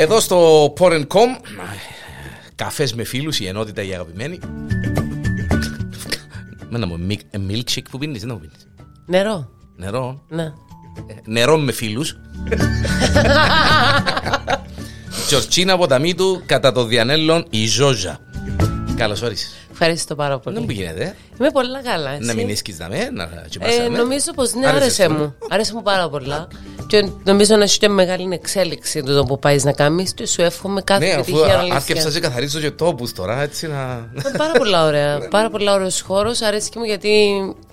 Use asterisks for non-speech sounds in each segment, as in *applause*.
Εδώ στο Porencom, καφές με φίλους, η ενότητα η αγαπημένη. Μένα μου, milkshake που πίνεις, δεν μου πίνεις. Νερό. Νερό. Ναι. Ε, Νερό με φίλους. *laughs* Τζορτσίνα Ποταμίτου, κατά το διανέλλον, η Ζόζα. Καλώς όρισες. Ευχαριστώ πάρα πολύ. Δεν μου γίνεται, Είμαι πολύ καλά. Εσύ. να μην ίσκεις να με, να Ε, τσιμπάσαμε. νομίζω πως ναι, Άρεσε άρεσε σου. μου. Άρεσε μου πάρα πολλά. Και νομίζω να έχει και μεγάλη εξέλιξη το που πάεις να κάνεις. Και σου εύχομαι κάθε Ναι, αφού επιτυχία. αλήθεια. άρκεψα σε καθαρίζω και τόπους τώρα, έτσι να... Είναι πάρα πολλά ωραία. πάρα πολλά ωραίος χώρος. Αρέσει και μου γιατί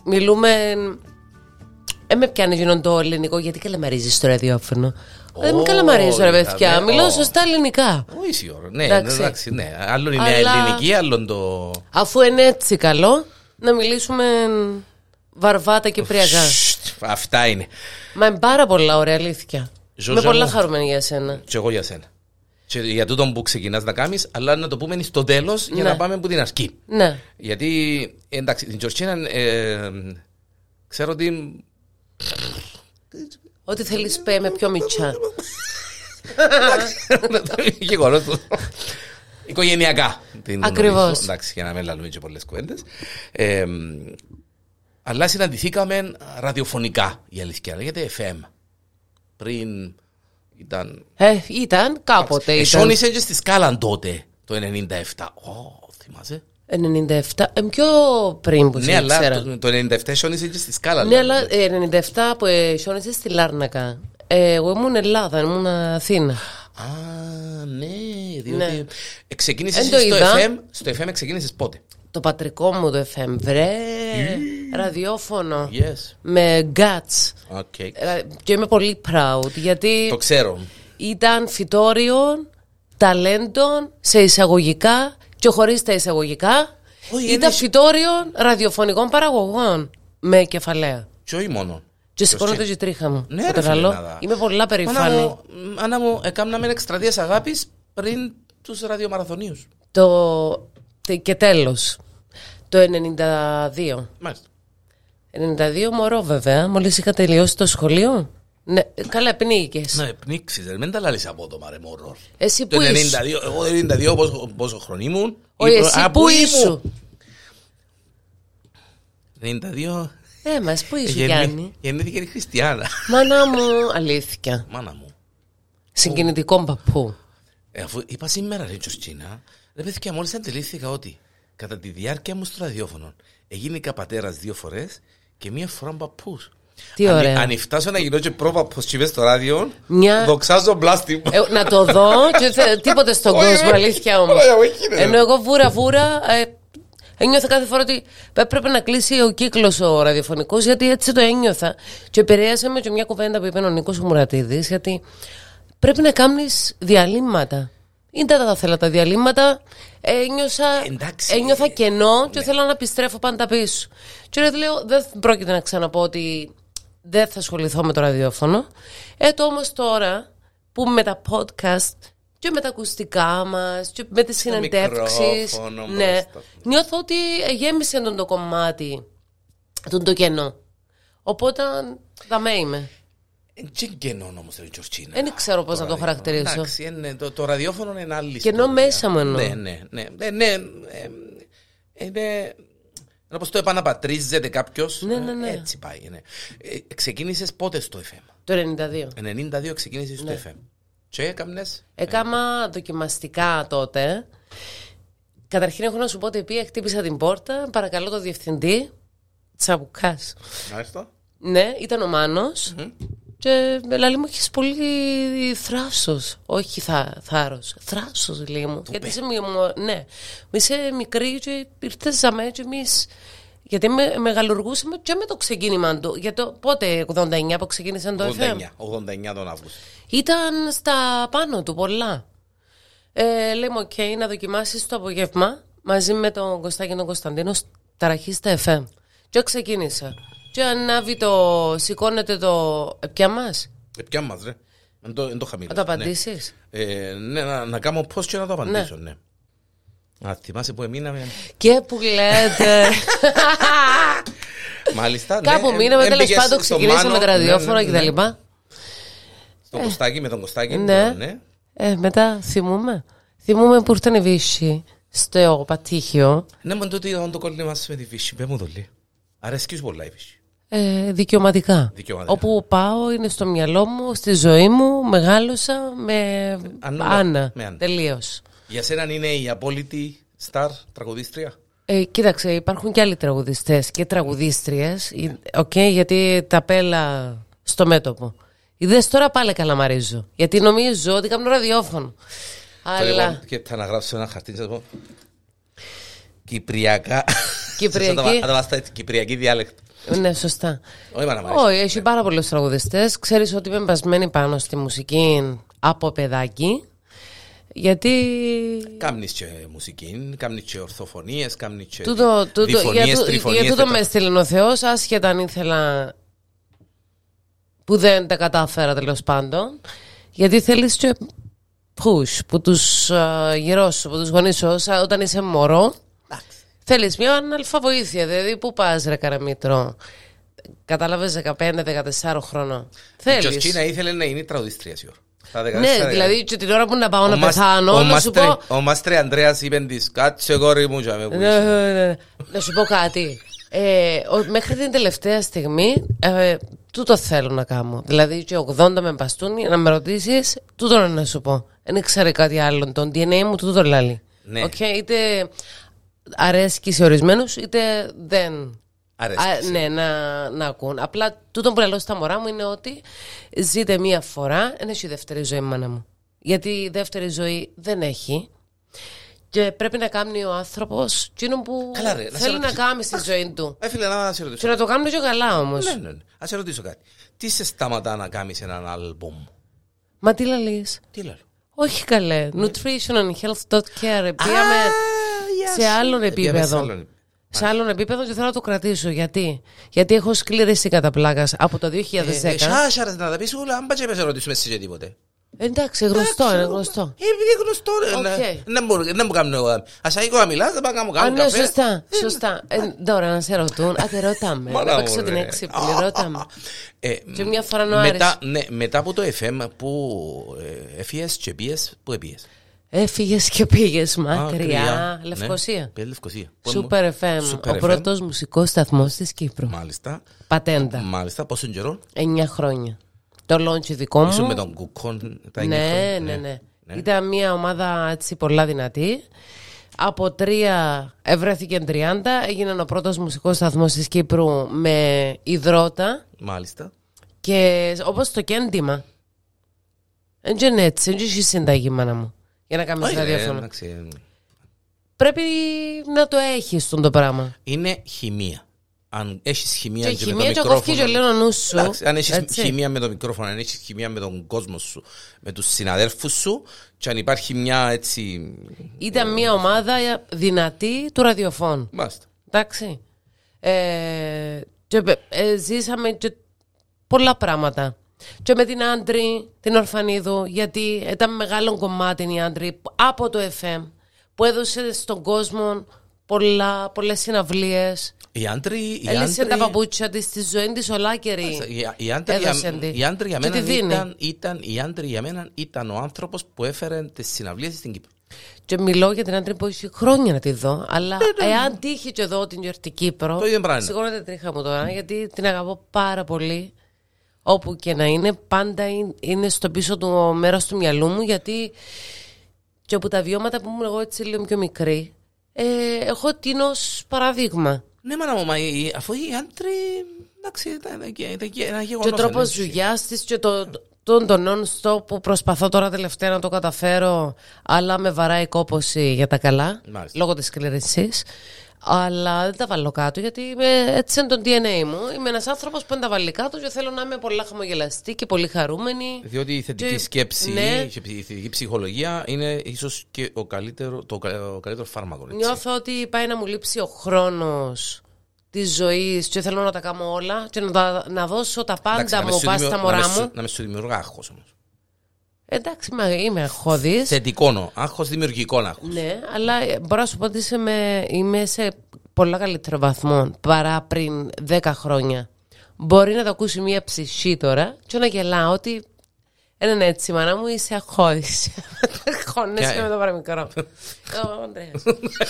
μιλούμε. Ε, με πιάνει γίνον το ελληνικό, γιατί καλαμαρίζει στο ραδιόφωνο. Δεν με καλαμαρίζω, ρε Όχι, παιδιά. ναι, Μιλώ όχι. σωστά ελληνικά. Όχι ώρα. Ναι, Εντάξει. εντάξει, ναι. Άλλον είναι Αλλά- ελληνική, άλλον το. Αφού είναι έτσι καλό, να μιλήσουμε βαρβάτα κυπριακά. Σστ, Αυτά είναι. Μα είναι πάρα πολλά ωραία, αλήθεια. Ζώζα Είμαι πολλά μου. χαρούμενη για σένα. Και εγώ για σένα. Και για τούτο που ξεκινάς να κάνεις, αλλά να το πούμε στο τέλος για Ναι. να πάμε από την αρχή. Ναι. Γιατί εντάξει, την Τζορτσίνα ε, ξέρω ότι. Ό,τι θέλεις, πέ με πιο μιτσά. Γεγονό του. Οικογενειακά. την Ακριβώς. γνωρίζω. Εντάξει, για να μην λαλούμε και πολλές κουβέντες. Ε, αλλά συναντηθήκαμε ραδιοφωνικά η αλήθεια. Λέγεται FM. Πριν ήταν. Ε, ήταν κάποτε. Ήταν. Εσόνισε και στη σκάλα τότε, το 97. Ω, θυμάσαι; 97. Ε, πιο πριν που Ναι, σε αλλά ήξερα. το, το 97 εσόνισε και στη σκάλα. Ναι, λέω. αλλά ε, 97 που ε, σιώνεσαι στη Λάρνακα. Ε, εγώ ήμουν Ελλάδα, ήμουν Αθήνα. Α, ναι, διότι Ναι. ξεκίνησες Εν το στο είδα. FM. Στο FM ξεκίνησες πότε; Το πατρικό μου το FM, βρε. Ραδιόφωνο. Yes. Με guts. Okay. Ε, Και είμαι πολύ proud γιατί Το ξέρω. ήταν φυτόριων ταλέντων σε εισαγωγικά και χωρίς τα εισαγωγικά. Όχι, ήταν είναι- φυτόριων ραδιοφωνικών παραγωγών με κεφαλαία. Και όχι μόνο. Και σηκώνεται και η τρίχα μου. Ναι, το ρε φίλε, καλό. Νάδα. Είμαι πολλά Μάνα περήφανη. μου, Άννα μου, έκαναμε εκστρατείες αγάπης πριν τους ραδιομαραθωνίους. Το... τε- Και τέλος. Το 92. Μάλιστα. 92 μωρό βέβαια. Μόλις είχα τελειώσει το σχολείο. Ναι, καλά πνίγηκες. Να πνίξεις, ρε, μην τα λάλεις απότομα ρε μωρό. Εσύ Το που 92, ήσου. εγώ το 92 πόσο, πόσο χρόνο ήμουν. Όχι, Ή προ- εσύ Α, που ήσου. 92. Ε, μας που ήσου γεννή- Γιάννη; Γεννήθηκε η Χριστιανά. Μάνα μου, αλήθεια. Μάνα μου. Συγκινητικό παππού. Ε, αφού είπα σήμερα ρε Τζορτζίνα, ρε παιδιά μόλις αντιλήφθηκα ότι κατά τη διάρκεια μου στο ραδιόφωνο έγινηκα πατέρας δύο φορές και μία φορά παππούς. Τι αν, ωραία. Αν φτάσω να γίνω και πρόπαπος και είπες στο ράδιο, Μια- δοξάζω μπλάστη μου. Ε, να το δω και θε- τίποτε στον Όχι, κόσμο, ρε. αλήθεια όμως. Όχι, όχι, ρε. Ενώ εγώ βούρα βούρα ε, ένιωθα κάθε φορά ότι έπρεπε να κλείσει ο κύκλος ο ραδιοφωνικός, γιατί έτσι το ένιωθα. Και επηρέασε με και μια κουβέντα που είπε ο Νίκος Μουρατίδης, γιατί πρέπει να κάνεις διαλύματα. Είναι τα τα θέλα τα διαλύματα. Ένιωσα, Εντάξει. ένιωθα κενό και θέλω να επιστρέφω πάντα πίσω. Και ρε, λέω, δεν πρόκειται να ξαναπώ ότι δεν θα ασχοληθώ με το ραδιόφωνο. Ε, το όμως τώρα που με τα podcast και με τα ακουστικά μας και με τις συνεντεύξεις μικρόφωνο ναι, μπροστά. νιώθω ότι γέμισε τον το κομμάτι τον το κενό. Οπότε θα με είμαι. Τι κενό όμως ρε Τζορτζίνα. Δεν ξέρω πώς να το ραδιόφωνο. χαρακτηρίσω. Εντάξει, είναι, το, το ραδιόφωνο είναι άλλη Κενό ιστορία. μέσα μου εννοώ. Ναι, ναι, ναι. ναι, ναι ε, είναι... Όπως το επαναπατρίζεται κάποιος Ναι, ναι, ναι. Έτσι πάει ναι. ε, Ξεκίνησες πότε στο FM Το 92. 92 ξεκίνησες Ναι. στο FM Και έκαμνες; Έκανα δοκιμαστικά τότε. Καταρχήν έχω να σου πω ότι πήγα, χτύπησα την πόρτα, παρακαλώ το διευθυντή, Τσαμπουκάς. Μάλιστα Ναι, ήταν ο Μάνος και λέει μου έχεις πολύ θράσος, όχι θα, θάρρος, θράσος λέει μου. Γιατί είσαι, μη- μου- ναι, είσαι μικρή και ήρθες για μένα και εμείς, γιατί με, μεγαλουργούσαμε και με το ξεκίνημα του. Γιατί το, πότε, 89 που ξεκίνησε το FM. 89 89 τον Αύγουστο Ήταν στα πάνω του πολλά. Ε, λέμε, οκ, να δοκιμάσεις το απόγευμα μαζί με τον Κωστάκη και τον Κωνσταντίνο ταραχή στα FM. Και ξεκίνησα. Και ανάβει το, σηκώνεται το, ε, πια μας, ε, Ποια μας ρε Εν το, εν το χαμηλός να το απαντήσεις. ναι. Ε, ναι, να, να κάνω πώς και να το απαντήσω ναι. Α, θυμάσαι που εμείναμε Και που λέτε. *laughs* Μάλιστα ναι, Κάπου ε, μείναμε, ε, τέλος μπήκες πάντων, στο ξεκινήσαμε Μάνο, το ραδιόφωνο ναι, ναι, ναι. κτλ. Στον Κωστάκη με τον Κωστάκη Ναι. ναι. Ε, μετά θυμούμε. Θυμούμε που ήρθαν οι Βύσσοι στο Πατήχιο. Ναι, μον τούτο ήταν το κόλλημα μας με τη Βύση. Πες μου το λέει. Αρέσκεις σου πολλά η Βύση. Ε, δικαιωματικά. Δικαιωματικά. Όπου πάω είναι στο μυαλό μου, στη ζωή μου, μεγάλωσα με Αννούλα. Άννα. Με Άννα. Τελείως. Για σένα είναι η απόλυτη σταρ τραγουδίστρια; Ε, κοίταξε, υπάρχουν και άλλοι τραγουδιστές και τραγουδίστριες, ε, οκ, γιατί ταμπέλα στο μέτωπο. Είδες τώρα πάλι καλαμαρίζω, γιατί νομίζω ότι κάνω ραδιόφωνο. Αλλά Λοιπόν, Και θα αναγράψω ένα χαρτί να σας πω. Κυπριακά. Κυπριακή. Θα τα- θα τα βάστα έτσι, Κυπριακή διάλεκτο. Ναι, σωστά. Όχι, μάνα μ' αρέσει. Όχι, έχει πάρα πολλούς τραγουδιστές. Ξέρεις ότι είμαι μπασμένη πάνω στη μουσική από παιδάκι. Γιατί. Κάμνεις και μουσική, κάμνεις και ορθοφωνίες, κάμνεις και Τούτο, τούτο, για, διφωνίες, τού- τριφωνίες. για τούτο τετρα- με έστειλε ο Θεός, άσχετα αν ήθελα. που δεν τα κατάφερα τέλος πάντων. Γιατί θέλεις και push που τους γύρω σου, που τους γονείς σου, όσα- όταν είσαι μωρό. Θέλεις μια αναλφαβοήθεια. Δηλαδή, πού πας, ρε Καραμίτρο; Κατάλαβες 15-14 χρόνων. Η Θέλεις. Τζοσκίνα ήθελε να είναι τραγουδίστρια σίγουρα. Στα 14, Ναι, δηλαδή και την ώρα που να πάω Ο να Μας- πεθάνω, ο να σου Μάστρε- πω. Ο Μάστρε Ανδρέας είπε της κάτσε κόρη μου και με Ναι, πουλήσει». ναι, ναι. Να σου πω κάτι. Ε, ο- μέχρι την τελευταία στιγμή, ε, τούτο θέλω να κάνω. Δηλαδή, και 80 με μπαστούνι, να με ρωτήσεις, τούτο είναι να σου πω. Δεν ήξερε κάτι άλλο. Το DNA μου τούτο λάλη. Ναι. Οκ, είτε αρέσκει σε ορισμένους, είτε δεν. Αρέσκει Α, σε. ναι, να, να ακούν. Απλά τούτο που λέω στα μωρά μου είναι ότι ζείτε μία φορά, δεν έχει δεύτερη ζωή, μάνα μου. Γιατί η δεύτερη ζωή δεν έχει. Και πρέπει να κάνει ο άνθρωπος εκείνο που Καλά, ρε, να σε θέλει να ρωτήσω. κάνει στη ζωή του. Ε, φίλε, να σε Και ρωτήσω. να το κάνει και καλά όμως. Ναι, ναι, ναι. Ας σε ρωτήσω κάτι. Τι σε σταματά να κάνεις έναν άλμπουμ; Μα τι λαλείς; Τι λέω. Όχι καλέ. Nutrition and health.care. Πήγαμε γεια σε σου. άλλον Ε, πήγαμε σε επίπεδο. άλλον. σε άλλον επίπεδο και θέλω να το κρατήσω. Γιατί, Γιατί έχω σκληρήσει κατά πλάκας από το 2010. Ε, Σάσα, ρε, να τα πεις όλα, αν πάτσε με σε ρωτήσουμε εσύ και τίποτε. Εντάξει, γνωστό είναι, γνωστό. Ε, επειδή γνωστό, ρε, Οκ. ναι. Δεν μπορώ- Δεν μου κάνω εγώ. Ας αίγω να μιλάς, δεν πάω να κάνω Α, κάνω ναι, καφέ. σωστά. σωστά. Ε, τώρα να σε ρωτούν. Α, τε ρωτάμε. Μάνα Να μου, παίξω την ρε. έξυπνη. Ρωτάμε. Ε, Και μια φορά ο μετά, Άρης. ναι, μετά από το FM που ε, έφυγες και πήγες, πού έπιες. Έφυγες και πήγες μακριά. Μακριά, Λευκοσία. Ναι, πήγες Λευκοσία; Πού Super FM. Super Ο FM. πρώτος μουσικός σταθμός της Κύπρου. Μάλιστα. Πατέντα. Μάλιστα, πόσο καιρό; 9 χρόνια. Το launch δικό Ήσουν μου. με τον Κουκόν τα εννιά Ναι, χρόνια. ναι, ναι. Ήταν μια ομάδα έτσι πολλά δυνατή. Από τρία ευρέθηκε 30. Έγιναν ο πρώτος μουσικός σταθμός της Κύπρου με υδρότα Μάλιστα. και όπως το κέντημα. Δεν είναι έτσι, δεν έχει συνταγή μάνα μου. Για να κάνεις Όχι, ρε, ραδιόφωνο. εντάξει, Πρέπει να το έχεις τον το πράγμα. Είναι χημεία. Αν έχεις χημεία Και και, με χημεία το και κόφει και μικρόφωνο... λέω νους σου. Εντάξει, αν έχεις έτσι. χημεία με το μικρόφωνο, αν έχεις χημεία με τον κόσμο σου, με τους συναδέλφους σου και αν υπάρχει μια έτσι... Ήταν μια ομάδα δυνατή του ραδιοφώνου. Μάλιστα. Εντάξει. Ε, και, ε, ζήσαμε και πολλά πράγματα. Και με την Άντρη, την Ορφανίδου, γιατί ήταν μεγάλο κομμάτι η Άντρη από το FM που έδωσε στον κόσμο πολλά, πολλές συναυλίες. Οι άντροι... οι Έλυσε άντροι- τα παπούτσια της στη ζωή της ολάκερη. Οι- Οι άντροι Έδωσε για, τη. οι άντροι για Και μένα τη δίνει. ήταν, ήταν, οι άντροι για μένα ήταν ο άνθρωπος που έφερε τις συναυλίες στην Κύπρο. Και μιλώ για την Άντρη που έχει χρόνια να τη δω. Αλλά εάν τύχει και εδώ την γιορτή Κύπρο. Ναι, Το ίδιο πράγμα είναι. Σηκώνεται τρίχα μου τώρα, γιατί την αγαπώ πάρα πολύ. Όπου και να είναι, πάντα είναι- είναι στο πίσω του μέρος του μυαλού μου, γιατί και από τα βιώματα που ήμουν εγώ έτσι λίγο πιο μικρή, ε, έχω την ως παράδειγμα. Ναι, μάνα μου, μα οι- αφού οι άντροι... Εντάξει, ήταν, ήταν, ήταν ένα Και γεγονός. ο τρόπος εντάξει. δουλειάς της και το, τον το non-stop που προσπαθώ τώρα τελευταία να το καταφέρω, αλλά με βαράει κόποση για τα καλά, Μάλιστα. λόγω της κληρεσή. Αλλά δεν τα βάλω κάτω γιατί είμαι, έτσι είναι το DNA μου. Είμαι ένας άνθρωπος που δεν τα βάλει κάτω και θέλω να είμαι πολλά χαμογελαστή και πολύ χαρούμενη. Διότι η θετική Και- σκέψη ναι. και η θετική ψυχολογία είναι ίσως και ο καλύτερο, το, κα- ο καλύτερο φάρμακο. έτσι. Νιώθω ότι πάει να μου λείψει ο χρόνος της ζωής και θέλω να τα κάνω όλα και να, τα, να δώσω τα πάντα Εντάξει, να με μου σου πας δημιου- στα να μωρά με σου- μου. Να με σου δημιουργά άγχος όμως. Εντάξει, είμαι, είμαι αγχώδης. Θετικό νο, άγχος δημιουργικό άγχος. Ναι, αλλά ε, μπορώ να σου πω ότι είσαι με- είμαι σε πολλά καλύτερο βαθμό παρά πριν 10 χρόνια. Μπορεί να το ακούσει μία ψυχή τώρα και να γελάω ότι Είναι έτσι, μάνα μου, είσαι αχώδης. *laughs* Χώνεσαι Ποια με το παραμικρό. Ο Ανδρέας.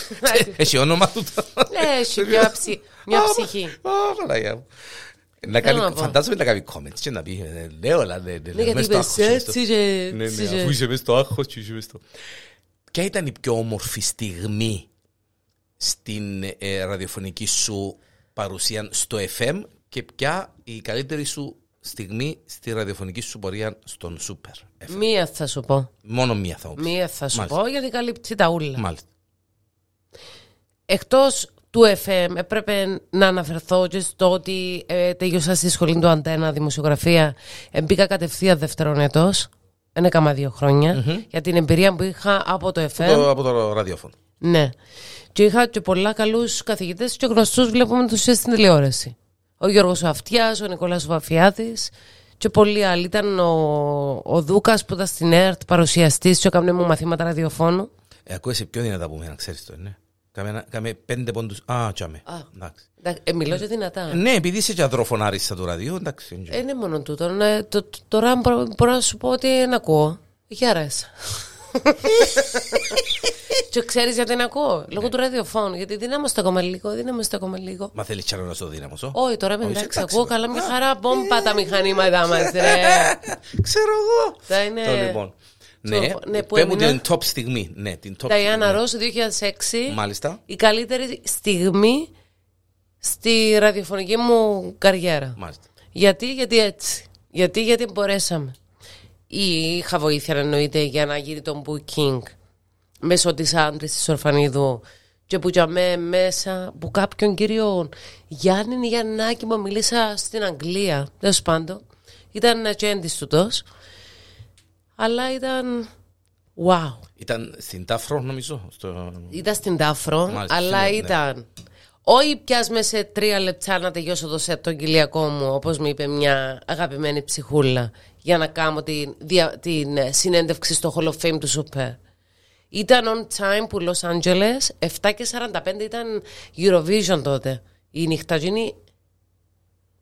*laughs* Έχει όνομα του. Ναι, έχει μια ψη- μια ψυχή. Α, Παναγιά μου. Να Θέλω να κάνει, πω. φαντάζομαι να κάνει comments και να πει ε, ναι όλα, ναι, ναι, Ναι, γιατί μες στο είπες άγχος είμαι στο- έτσι και Ναι, έτσι ναι, και- αφού είσαι μες στο άγχος και είσαι μες στο... Ποια ήταν η πιο όμορφη στιγμή στην ε, ραδιοφωνική σου παρουσία στο FM και ποια η καλύτερη σου στιγμή στη ραδιοφωνική σου πορεία στον Super FM. Μία θα σου πω. Μόνο μία θα μου πεις. Μία θα σου Μάλιστα. πω γιατί καλύπτει τα ούλα. Μάλιστα. Εκτός του FM έπρεπε να αναφερθώ και στο ότι ε, τελειώσα στη σχολή του Αντένα δημοσιογραφία. Ε, μπήκα κατευθείαν δεύτερον έτος. Δεν έκανα δύο χρόνια. Για την εμπειρία που είχα από το FM. Το- από το ραδιόφωνο. Ναι. Και είχα και πολλά καλούς καθηγητές και γνωστούς βλέπουμε τους στην τηλεόραση. Ο Γιώργος Αυτιάς, ο Νικόλας Βαφιάδης και πολλοί άλλοι. Ήταν ο, ο Δούκας που ήταν στην ΕΡΤ παρουσιαστής και έκανε μου μαθήματα ραδιοφώνου. Ε, ακούεσαι πιο δυνατά από μένα, ξέρεις το, ναι. Κάμε, ένα- κάμε πέντε πόντους. Α, τσάμε. Α. Εντάξει. Εντάξει, Ε, μιλώ και δυνατά. Ναι, επειδή είσαι και αδροφωνάρισσα του ραδιού, εντάξει. Ε, είναι μόνο τούτο. Ναι, το, το- τώρα μπορώ, μπορώ να σου πω ότι δεν ακούω. Έχει αρέσει. *laughs* και ξέρεις γιατί δεν ακούω; Λόγω του ραδιοφώνου. Γιατί δύναμαστε ακόμα λίγο, δύναμαστε ακόμα λίγο. Μα θέλεις κι άλλο να στο δύναμος, ω; Όχι, τώρα είμαι Όχι, εντάξει, εντάξει. ακούω καλά μια χαρά. Μπόμπα τα μηχανήματά μας, *laughs* ρε. Ξέρω εγώ. Θα είναι. Το λοιπόν. Ναι, ναι, που πες μου έμεινα. την top στιγμή. Ναι, την top Νταϊάννα στιγμή. Ρο 2006. Μάλιστα. Η καλύτερη στιγμή στη ραδιοφωνική μου καριέρα. Μάλιστα. Γιατί, γιατί έτσι. Γιατί, γιατί μπορέσαμε. Ή είχα βοήθεια εννοείται για να γίνει το booking μέσω της άντρης της Ορφανίδου και που για με μέσα που κάποιον κύριο Γιάννη Γιαννάκη που μίλησα στην Αγγλία τέλος πάντων ήταν ατζέντης του τός αλλά ήταν wow Ήταν στην Τάφρο, νομίζω. Στο... ήταν στην Τάφρο, Μάλιστα, αλλά ναι, ναι. ήταν. Όχι πιάσ' με σε τρία λεπτά να τελειώσω το σετ τον κοιλιακό μου, όπως μου είπε μια αγαπημένη ψυχούλα, για να κάνω την, δια- την ε, συνέντευξη στο Hall of Fame του Super. Ήταν on time που Los Angeles, 7 και 45 ήταν Eurovision τότε. Η νυχταζίνη.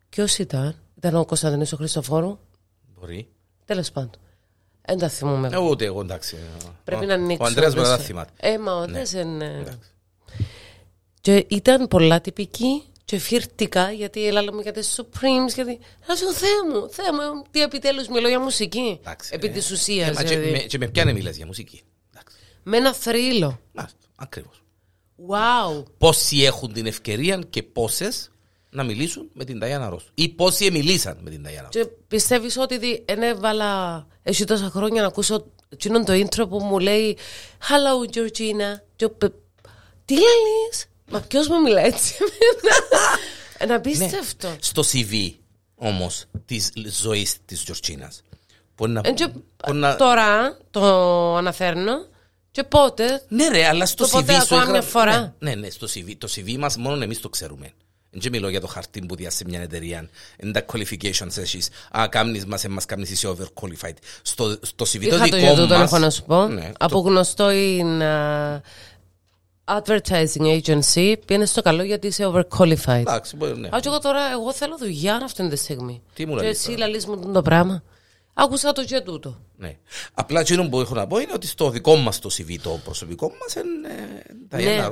Ποιος ήταν, ήταν ο Κωνσταντινός ο Χριστοφόρου; Μπορεί. Τέλος πάντων. Δεν τα θυμούμαι. Ε, ούτε εγώ, εντάξει. Πρέπει Ο- να ανοίξω. Ο Αντρέας δεν μπορεί να σε- θυμάται. Ε, μα ο Ναι. δεν είναι. Εντάξει. Και ήταν πολλά τυπική και φυρτικά γιατί έλαλα μου για τις Supremes. Γιατί. Να σου Θεέ μου, Θεέ μου, τι επιτέλους μιλώ για μουσική. Εντάξει, Επί ε, της ε, ουσίας. μα και δηλαδή. με- Και με ποιάνε μιλάς για μουσική. Εντάξει. Με ένα θρύλο. Μάλιστα, Ακριβώς. Wow. Πόσοι έχουν την ευκαιρία και πόσες να μιλήσουν με την Ταϊάννα Ρος. Ή πόσοι μιλήσαν με την Ταϊάννα Ρος. Και πιστεύεις ότι δι- εν έβαλα εσύ τόσα χρόνια να ακούσω εκείνον το intro που μου λέει Hello Georgina. Και πε- Τι λες, Μα ποιος μου μιλάει έτσι εμένα; Ένα απίστευτο. Στο CV όμως της ζωής της Τζορτσίνας. Μπορεί να... Εν και μπορεί να- Τώρα το αναφέρνω και πότε; Ναι ρε, αλλά στο Το CV ποτέ σου ακόμα μια έγραφε- φορά. Ναι, ναι, ναι, στο CV. Το CV μας μόνο εμείς το ξέρουμε. Δεν μιλώ για το χαρτί που διάσει μια εταιρεία. Είναι τα qualifications εσείς. Α, κάμνεις μας, εμάς κάμνεις είσαι overqualified. Στο, στο CV το Είχα το δικό για τούτο μας... έχω να σου πω. Ναι, Από γνωστό είναι α, advertising agency πήγαινε στο καλό γιατί είσαι overqualified. Εντάξει, μπορεί, ναι. Α, και εγώ τώρα εγώ θέλω δουλειά αυτή τη στιγμή. Τι μου Και λαλείς εσύ τώρα; λαλείς μου το πράγμα. Άκουσα το και τούτο. Ναι. Απλά εκείνο που έχω να πω είναι ότι στο δικό μας το CV το προσωπικό μας είναι τα Ναι.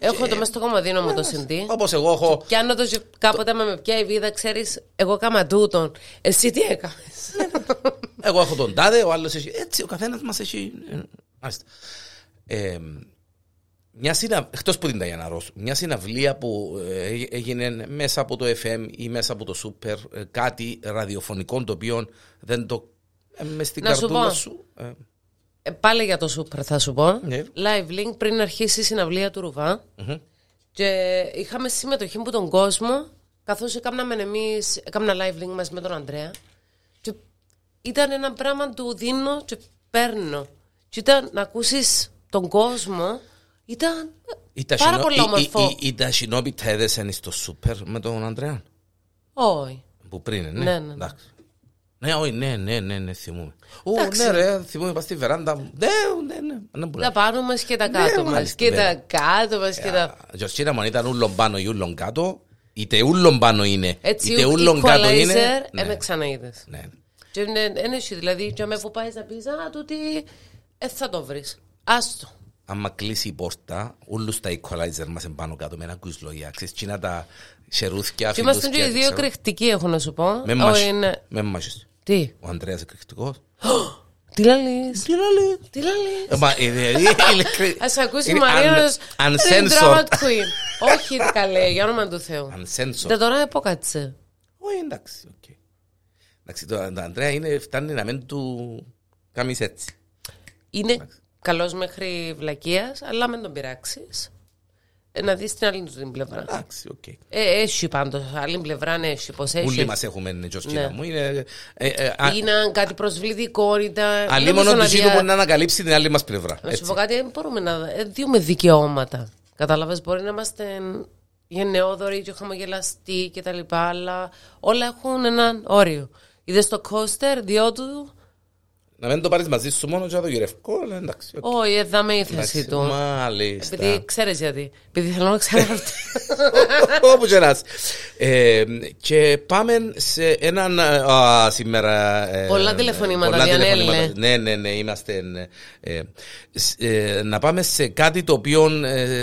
Ιάννα Ρος. Έχω Και- το μέσα στο κομμωδίνο μου το συντή. Όπως εγώ έχω... Πιάνω το και κάποτε με με πια η βίδα, ξέρεις, εγώ κάμα τούτον. Εσύ τι έκαμες. Εγώ έχω τον τάδε, ο άλλος έχει... Έτσι, ο καθένας μας έχει... ε, Μάλιστα. Ε, μια συνα... Εκτός που την Ταϊάννα Ρος, μια συναυλία που ε, έγινε μέσα από το FM ή μέσα από το Super, ε, κάτι ραδιοφωνικό το οποίο δεν το... Ε, μες στην Να σου καρδούλα πω. σου. ε, Ε, πάλι για το Super θα σου πω. Ναι. Live link πριν αρχίσει η συναυλία του Ρουβά. Και είχαμε συμμετοχή από τον κόσμο, καθώς έκαναμε εμείς, έκανα live link μαζί με τον Ανδρέα. Και ήταν ένα πράγμα του δίνω και παίρνω. Και ήταν να ακούσεις τον κόσμο, ήταν ή τα πάρα συνο- πολύ ή- όμορφο. ή- ή- ή τα συνόπιτα έδεσαν στο Super με τον Ανδρέα. Όχι. Που πριν, ναι. Ναι, ναι, ναι. Εντάξει. Ναι, όχι, ναι, ναι, ναι, ναι, θυμούμαι. Ω, Εντάξει. ναι, ρε, θυμούμαι, είπα στη βεράντα μου. Ναι, ναι, ναι, ναι, που Τα λέει. πάνω μας και τα κάτω μας. μάλιστα, Και ναι. τα κάτω μας και τα... Τζορτσίνα μου, αν ήταν ούλον πάνω ή ούλον κάτω, είτε ούλον πάνω είναι, Έτσι, είτε ου- ούλον κάτω είναι. equalizer, ναι, έμε ξαναείδες. ναι. Και είναι, είναι εσύ, δηλαδή, και με που πάεις να πεις, α, τούτη, ε, θα το βρεις. Άστο. Άμα κλείσει η πόρτα, όλους τα equalizer μας εμπάνω κάτω με ένα κουισλόγια. Ξέρεις, κοινά τα σερούθκια, Και είμαστε και φιλούθκια, οι δύο ξέρω. κρεχτικοί, έχω να σου πω. Με Ο μάχη. είναι- Με μάχης. Τι, Ο Ανδρέας εκρηκτικός. τι λαλείς, Τι λέει. τι λαλείς; Ε, μα, ε, δηλαδή, ειλικρι- Ας ακούσει η είναι Μαρίνος un- την Uncensored. drama queen. Όχι, καλέ, για όνομα του Θεού. Uncensored. Δεν τώρα επόκατσε. Όχι, εντάξει, οκ. Εντάξει, το το Ανδρέα είναι, φτάνει να μην του κάνεις έτσι. Είναι καλός μέχρι βλακείας, αλλά μην τον πειράξεις. Ε, Να δεις την άλλη του την πλευρά. Εντάξει, οκ. Ε, έχει πάντως, άλλη πλευρά ναι, έχει, πως Όλοι έχει. μας έχουμε, ναι, Τζορτζίνα Ναι. μου. Είναι, ε, ε, α- Είναι κάτι προσβλητικό, ήταν... Αλλή μόνο του Ζήνου μπορεί να ανακαλύψει την άλλη μας πλευρά. Να σου Έτσι. πω κάτι, δεν μπορούμε να ε, διούμε δικαιώματα. Κατάλαβες, μπορεί να είμαστε γενναιόδοροι και χαμογελαστοί και τα λοιπά, αλλά όλα έχουν έναν όριο. Είδες το κόστερ, διότου, Να μην το πάρεις μαζί σου μόνο και να το γυρευκό, αλλά εντάξει. οκ. όχι, εδάμε η θέση Εντάξει, του. Μάλιστα. Επειδή ξέρεις γιατί. Επειδή θέλω να ξέρω αυτό. *laughs* Όπου και να είσαι. Ε, Και πάμε σε έναν α, σήμερα. ε, Πολλά τηλεφωνήματα, πολλά Διανέλη. τηλεφωνήματα. Ναι, ναι, ναι, είμαστε. ε, σ- ε, να πάμε σε κάτι το οποίο ε,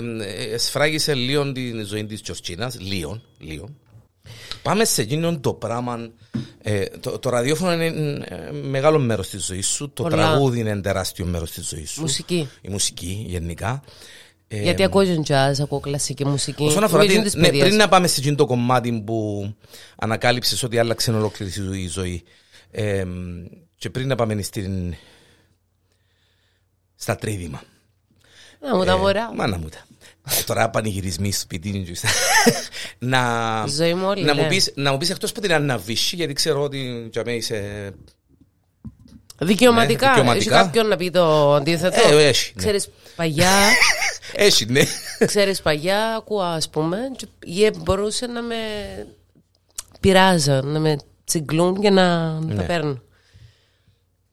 ε, σφράγισε λίγο την ζωή της Τζορτζίνας. Λίγο, λίγο. Πάμε σε εκείνον το πράγμα. ε, το, το ραδιόφωνο είναι ε, μεγάλο μέρος της ζωής σου. Το Πολλά. τραγούδι είναι τεράστιο μέρος της ζωής σου. Μουσική. Η μουσική γενικά. Ε, γιατί ακούω και jazz, ακούω κλασική μουσική. Όσον αφορά Νομίζω την, της ναι, παιδείας. πριν να πάμε σε εκείνο το κομμάτι που ανακάλυψες ότι άλλαξε ολόκληρη σου η ζωή ε, και πριν να πάμε στην, στα τρίδημα. Να μου τα μωρά. Μάνα μου τα. Ε, Τώρα πανηγυρισμοί σπίτι είναι και- να, Η ζωή μου όλη, να, μου ναι. πεις, να μου πεις εκτός από την Αναβίση γιατί ξέρω ότι για μένα είσαι Δικαιωματικά. Ναι, δικαιωματικά. Έχει κάποιον να πει το αντίθετο. Ε, έχει, ναι. Ξέρεις, παλιά, *laughs* έχει ναι ξέρεις, παλιά ακούω, ας πούμε, και γε- μπορούσε να με πειράζαν, να με τσιγκλούν και να Ναι. τα παίρνουν.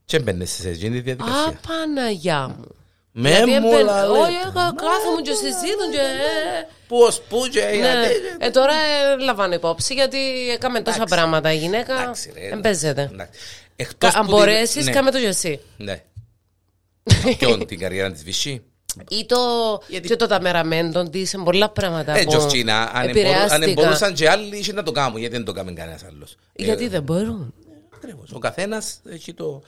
και μπαίνεις σε εκείνη τη Α, διαδικασία Παναγιά μου. Με Δηλαδή, μου έμπαι- λαλέ. Όχι, εγώ κάθομαι και συζήτουν και... ε, Πώς, πού και Ναι. γιατί. Ε, τώρα ε, λαμβάνω υπόψη γιατί έκαμε τόσα πράγματα η γυναίκα. Εντάξει, ρε, Δεν παίζεται. εντάξει. Εκτός Κα- Αν που την- μπορέσεις, ναι. κάμε το για εσύ. Ναι. *laughs* Ποιον την καριέρα της Βυσσή. Ή το, και το ταμεραμέντο της σε πολλά πράγματα. Ε, που Τζορτζίνα, αν εμπορού- αν επηρεάστηκα. εμπορούσαν και άλλοι είχε να το κάνουν, γιατί δεν το κάνουν κανένας άλλος. Γιατί Ε, δεν μπορούν. Ακριβώς. Ο καθένας έχει το...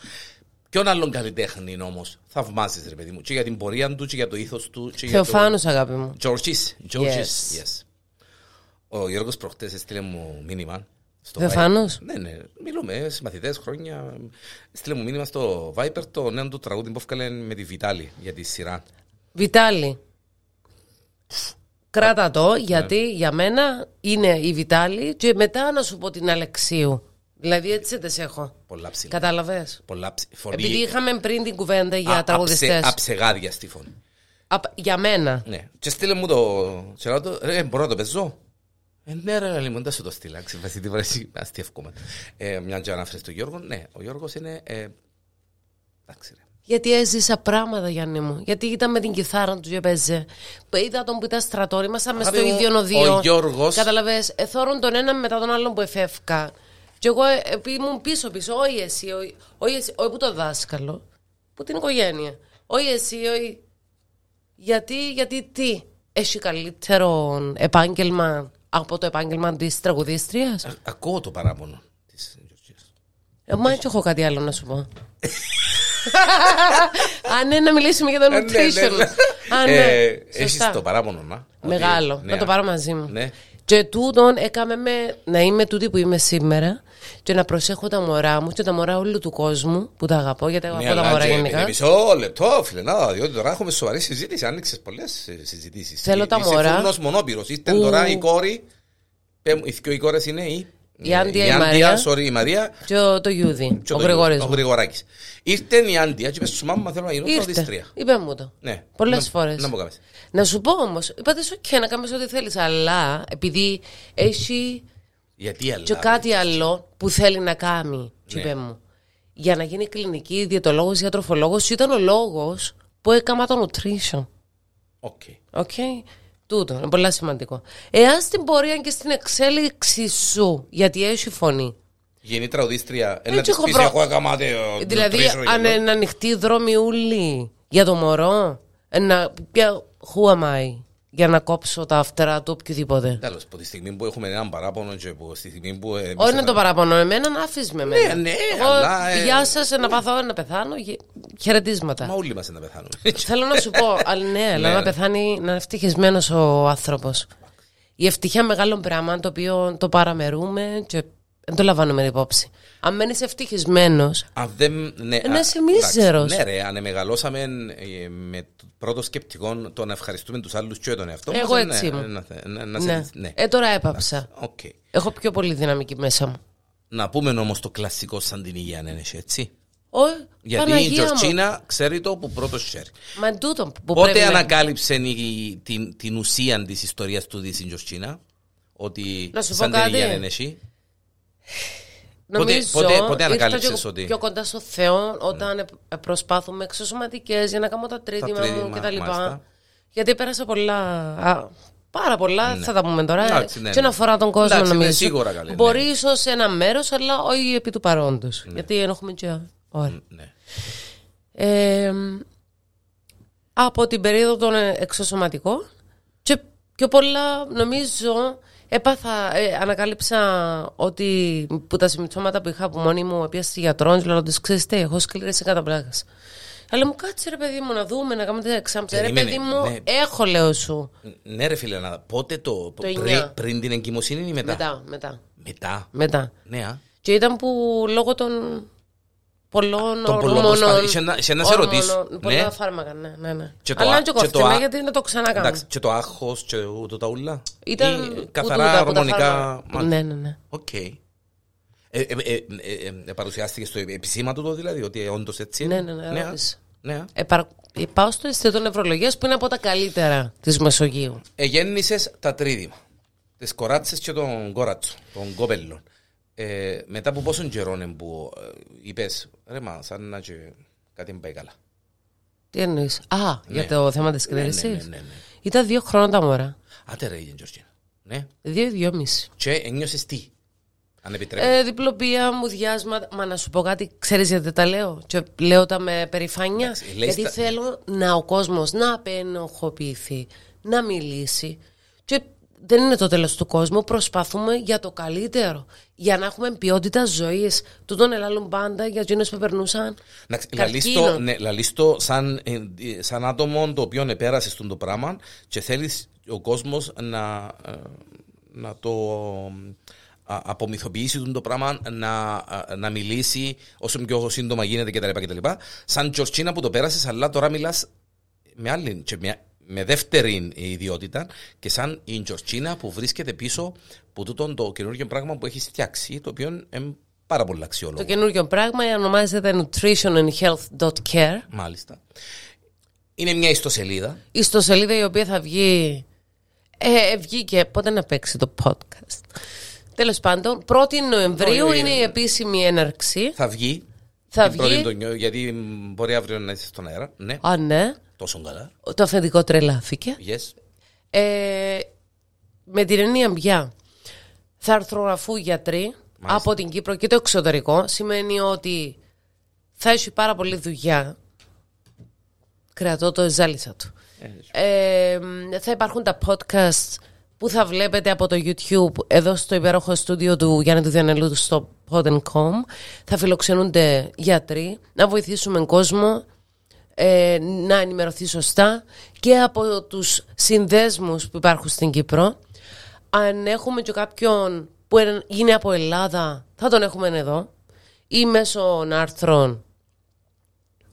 Ποιον άλλον καλλιτέχνη όμως θαυμάζεις ρε παιδί μου. Και για την πορεία του, και για το ήθος του. και για το- Θεοφάνος αγάπη μου. Georges. Georges, Yes. yes. Ο Γιώργος προχτές έστειλε μου μήνυμα. στο Θεοφάνος; Viber. Ναι, ναι. Μιλούμε, συμμαθητές χρόνια. Έστειλε μου μήνυμα στο Viper το νέο του τραγούδι που έφκαλε με τη Βιτάλη για τη σειρά. Βιτάλη. Κράτα Ναι. το, γιατί για μένα είναι η Βιτάλη και μετά να σου πω την Αλεξίου. Δηλαδή έτσι δεν σε έχω. Πολλά ψηλά. Κατάλαβες; Πολλά ψη- φωνή. Επειδή είχαμε πριν την κουβέντα Α- για τραγουδιστές. αψε- Αψεγάδια στη φωνή. Για μένα. Ναι. Και στείλε μου το. και λέω του, Ρε, μπορώ να το παίζω; Ε, ναι, ρε, λέει μου, δεν σου το στείλα. Ξεφασί τη βράση, αστιεύκομαι. Ε, μια και αναφέρει τον Γιώργο. Ναι, ο Γιώργος είναι. Ε, εντάξει, ρε. Γιατί έζησα πράγματα, Γιάννη μου. Γιατί ήταν με την κιθάρα του και παίζε. Που Είδα τον που ήταν στρατόρ, ήμασταν μες στο Αγάπη μου, ίδιο οδείο. ο Γιώργος- Καταλαβες, εθώρουν τον ένα μετά τον άλλον που εφεύκα. Και εγώ ε, ε, ήμουν πίσω-πίσω, όχι εσύ, όχι, όχι εσύ, όχι που το δάσκαλο, που την οικογένεια. Όχι εσύ, όχι. Γιατί, γιατί τι, έχει καλύτερο επάγγελμα από το επάγγελμα της τραγουδίστριας; Α- Ακούω το παράπονο της Γεωργίας. Ε, μα έτσι έχω κάτι άλλο να σου πω. *laughs* Α, ναι, να μιλήσουμε για το nutrition. Α, ναι. Έχει Σωστά. Ε, το παράπονο, να. Μεγάλο. Ότι- Να ναι, το πάρω μαζί μου. Ναι. Και τούτον έκαμε με να είμαι τούτη που είμαι σήμερα και να προσέχω τα μωρά μου και τα μωρά όλου του κόσμου που τα αγαπώ, γιατί Ναι, αγαπώ τα αλλά μωρά και- γενικά. και Μισό λεπτό, φίλε, να, διότι τώρα έχουμε σοβαρή συζήτηση. Άνοιξες πολλές συζητήσεις. Θέλω τα μωρά. Είσαι φούρνος μονόπυρος. Είστε Ου. τώρα η κόρη. πέ μου, Οι δύο οι κόρες είναι η. Η Άντια, η Μαρία. sorry, η Μαρία. Και ο, το Γιούδη, και ο το- Γρηγόρης Ο μου. Γρηγοράκης. Ήρθε η Άντια και είπε σου μάμα θέλω να γίνω Ήρθε, τραγουδίστρια. είπε μου το. Ναι. Πολλές Να- φορές. Να μου κάνεις. Να σου πω όμως, είπατε σου και να κάνεις ό,τι θέλεις, αλλά επειδή έχει Γιατί η Ελλάδα. και κάτι άλλο που θέλει να κάνει, Ναι. είπε μου. Για να γίνει κλινική, διαιτολόγος, διατροφολόγος, ήταν ο λόγος που έκανα το nutrition. Οκ. Οκ. Τούτο, είναι πολύ σημαντικό. Εάν στην πορεία και στην εξέλιξη σου, γιατί έχει φωνή, Γεννή τραγουδίστρια. Ένα Έτσι της έχω πεις προ- εγώ έκαμα το- Δηλαδή, τρεις αν ρογελό». είναι ανοιχτή η δρόμη ούλη για το μωρό, να, ποια, who am I; Για να κόψω τα φτερά του οποιοδήποτε. Τέλος, από τη στιγμή που έχουμε έναν παράπονο και από τη στιγμή που... εμείς Όχι να θα- το παραπονώ εμένα, να αφήσεις με εμένα. ναι, Εγώ, αλλά, ε, Γεια σας, να παθώ, να πεθάνω. γε- Χαιρετίσματα. Μα όλοι μας να πεθάνουμε. *laughs* Θέλω να σου πω, αλλά ναι, αλλά Ναι. να πεθάνει, να είναι ευτυχισμένος ο άνθρωπος. Η ευτυχία μεγάλο πράγμα το οποίο το παραμερούμε και δεν το λαμβάνουμε υπόψη. Αν μένεις ευτυχισμένος, Αν δεν. Ναι, Να α, είσαι εντάξει, μίζερος. Ναι, ρε, αν μεγαλώσαμε ε, με το πρώτο σκεπτικό το να ευχαριστούμε τους άλλους και τον εαυτό μας, Εγώ ε, έτσι ναι, ήμουν. να- να- να σε- ναι. ναι. Ε, τώρα έπαψα. Οκ. Έχω πιο πολύ δυναμική μέσα μου. Να πούμε όμως το κλασικό σαν την υγεία, ναι, ναι, έτσι. Όχι, Γιατί η Παναγία μου. Τζορτζίνα ξέρει το που πρώτος ξέρει. Μα εν τούτο που Πότε πρέπει να- ανακάλυψε η- την, την ουσία της ιστορίας του Δη η Τζορτζίνα, ότι Να σου πω σαν την κάτι. υγεία είναι εσύ; Πότε- Νομίζω πότε- πότε ήρθα ανακάλυψες πιο, ότι- πιο κοντά στο Θεό όταν ε, προσπάθουμε εξωσωματικές για να κάνω τα τρίτημα μου τρίτημα, και τα λοιπά. μάλιστα. Γιατί πέρασα πολλά, α, πάρα πολλά, θα τα πούμε τώρα, Εντάξει, ναι, και να ναι. αφορά τον κόσμο Εντάξει, ναι, νομίζω. σίγουρα καλή, ναι. Μπορείς ίσως σε ένα μέρος, αλλά όχι επί του παρόντος. Γιατί έχουμε και ώρα. Ναι. Ε, από την περίοδο των ε, εξωσωματικών και πιο πολλά νομίζω έπαθα, ε, ανακάλυψα ότι που τα συμπτώματα που είχα από μόνη μου πήγα στη γιατρός και λέω ότι ξέρεις τι, έχω σκληρές καταπλάκες. Αλλά μου κάτσε ρε παιδί μου να δούμε, να κάνουμε τα εξάμψα. Ρε Περίμενε, παιδί μου, ναι. έχω λέω σου. Ναι, ρε φίλε, να, πότε το. πριν, εννιά. πριν την εγκυμοσύνη ή μετά; Μετά, μετά, Μετά. μετά. Ναι, α. Και ήταν που λόγω των πολλών Των πολλών ορμόνων... προσπαθ- Είχε να- είχε να σε ορμόνων, ρωτήσω. Πολλά Ναι. φάρμακα, ναι, ναι, ναι. Και το Αλλά α- και και το κοφτήμα α- γιατί να το ξανακάνω. Εντάξει, και το άγχος και ούτω τα ούλα. Ήταν Ή που καθαρά τούτα, που τα ορμονικά. φάρμακα. Ναι, ναι, ναι. Οκ. Ε, ε, ε, ε, ε, ε, παρουσιάστηκε στο επισήμα του το δηλαδή, ότι όντως έτσι είναι. Ναι, ναι, ναι, α. ρώτησε. ναι. α. Ε, παρα- ε, πάω στο Ινστιτούτο Νευρολογία που είναι από τα καλύτερα της Μεσογείου. Εγέννησε τα τρίδημα. Τις κοράτσες και τον κόρατσο, τον κόπελο. Ε, μετά από πόσον καιρό είναι που είπες, ρε μα, σαν να και κάτι δεν πάει καλά. Τι εννοείς; Α, για το θέμα της Ναι, ναι, κλήρωση. ναι, ναι, ναι. Ήταν δύο χρόνια τα μωρά. Άτε ρε, Γιώργη. Ναι. Δύο-δυόμιση. Και ένιωσες τι, αν επιτρέπετε. Ε, διπλοπία, μουδιάσματα. Μα να σου πω κάτι, ξέρεις γιατί τα λέω; Και λέω τα με περηφάνεια. Εντάξει, λέει γιατί στα- θέλω να ο κόσμος να απενοχοποιηθεί, να μιλήσει. Και δεν είναι το τέλος του κόσμου. Προσπαθούμε για το καλύτερο. Για να έχουμε ποιότητα ζωής. Τούτον ελάλουν πάντα για εκείνους που περνούσαν. Εντάξει, καρκίνο. λαλείς το- ναι, λαλείς το σαν, ε, ε, σαν άτομο το οποίο επέρασε στον το πράγμα και θέλεις ο κόσμος να, ε, να το α, απομυθοποιήσει τον το πράγμα, να, α, να μιλήσει όσο πιο σύντομα γίνεται κτλ. κτλ. Σαν Τζορτσίνα που το πέρασες, αλλά τώρα μιλάς με άλλη και με, με δεύτερη ιδιότητα και σαν η Τζορτσίνα που βρίσκεται πίσω από τούτο το καινούργιο πράγμα που έχει φτιάξει, το οποίο είναι πάρα πολύ αξιόλογο. Το καινούργιο πράγμα ονομάζεται nutritionandhealth.care. Μάλιστα. Είναι μια ιστοσελίδα. Η ιστοσελίδα η οποία θα βγει. Ε, βγήκε. Πότε να παίξει το podcast. Τέλος πάντων, 1η Νοεμβρίου Όχι, είναι η επίσημη έναρξη. Θα βγει. Θα την πρώτη βγει. του νιώ- γιατί μ, μπορεί αύριο να είσαι στον αέρα. Ναι, Α, ναι. Τόσο καλά. Το αφεντικό τρελάθηκε. Yes. Ε, με την έννοια πια θα αρθρογραφούν γιατροί από την Κύπρο και το εξωτερικό. Σημαίνει ότι θα έχει πάρα πολλή δουλειά. Κρατώ το ζάλισα του. Ε, θα υπάρχουν τα podcasts που θα βλέπετε από το YouTube εδώ στο υπέροχο στούντιο του Γιάννη του Διανελού στο Pod.com. Θα φιλοξενούνται γιατροί να βοηθήσουμε κόσμο ε, να ενημερωθεί σωστά και από τους συνδέσμους που υπάρχουν στην Κύπρο. Αν έχουμε και κάποιον που είναι από Ελλάδα, θα τον έχουμε εδώ ή μέσω άρθρων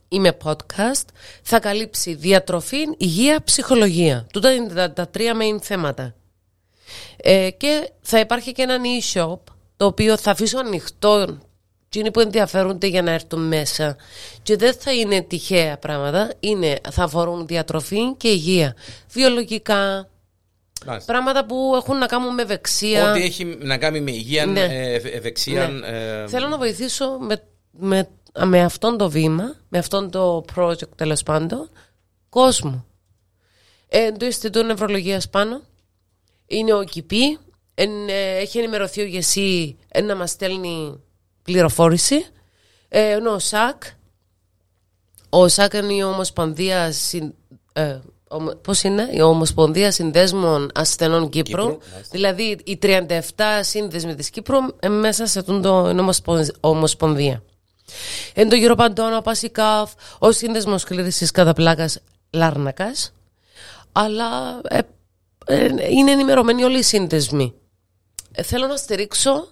ή με podcast. Θα καλύψει διατροφή, υγεία, ψυχολογία. Τούτα είναι τα, τα τρία main θέματα. Ε, και θα υπάρχει και ένα e-shop το οποίο θα αφήσω ανοιχτό εκείνοι που ενδιαφέρονται για να έρθουν μέσα και δεν θα είναι τυχαία πράγματα είναι, θα αφορούν διατροφή και υγεία βιολογικά Μάλιστα. πράγματα που έχουν να κάνουν με ευεξία Ό,τι έχει να κάνει με υγεία, Ναι. ε, ευ- ευεξία. Ναι. ε, Θέλω να βοηθήσω με, με, με αυτόν το βήμα, με αυτόν το project τέλος πάντων, κόσμο. Ε, το Ινστιτούτο Νευρολογίας πάνω είναι ο ΚΙΠΗ, εν, ε, έχει ενημερωθεί ο Γεσί ε, να μας στέλνει πληροφόρηση. Ε, ενώ ο ΣΑΚ, ο ΣΑΚ είναι η Ομοσπονδία, συν- ε, ομο- πώς είναι, η Ομοσπονδία Συνδέσμων Ασθενών Κύπρου, Κύπρου, μάλιστα. δηλαδή οι 37 σύνδεσμοι της Κύπρου ε, μέσα σε αυτόν το είναι ομοσπον- Ομοσπονδία. Εν το γύρο παντών, ο Πασικάφ, ο σύνδεσμος κλήρησης κατά πλάκα Λάρνακας. Αλλά ε, ε, είναι ενημερωμένοι όλοι οι σύνδεσμοι. Ε, θέλω να στηρίξω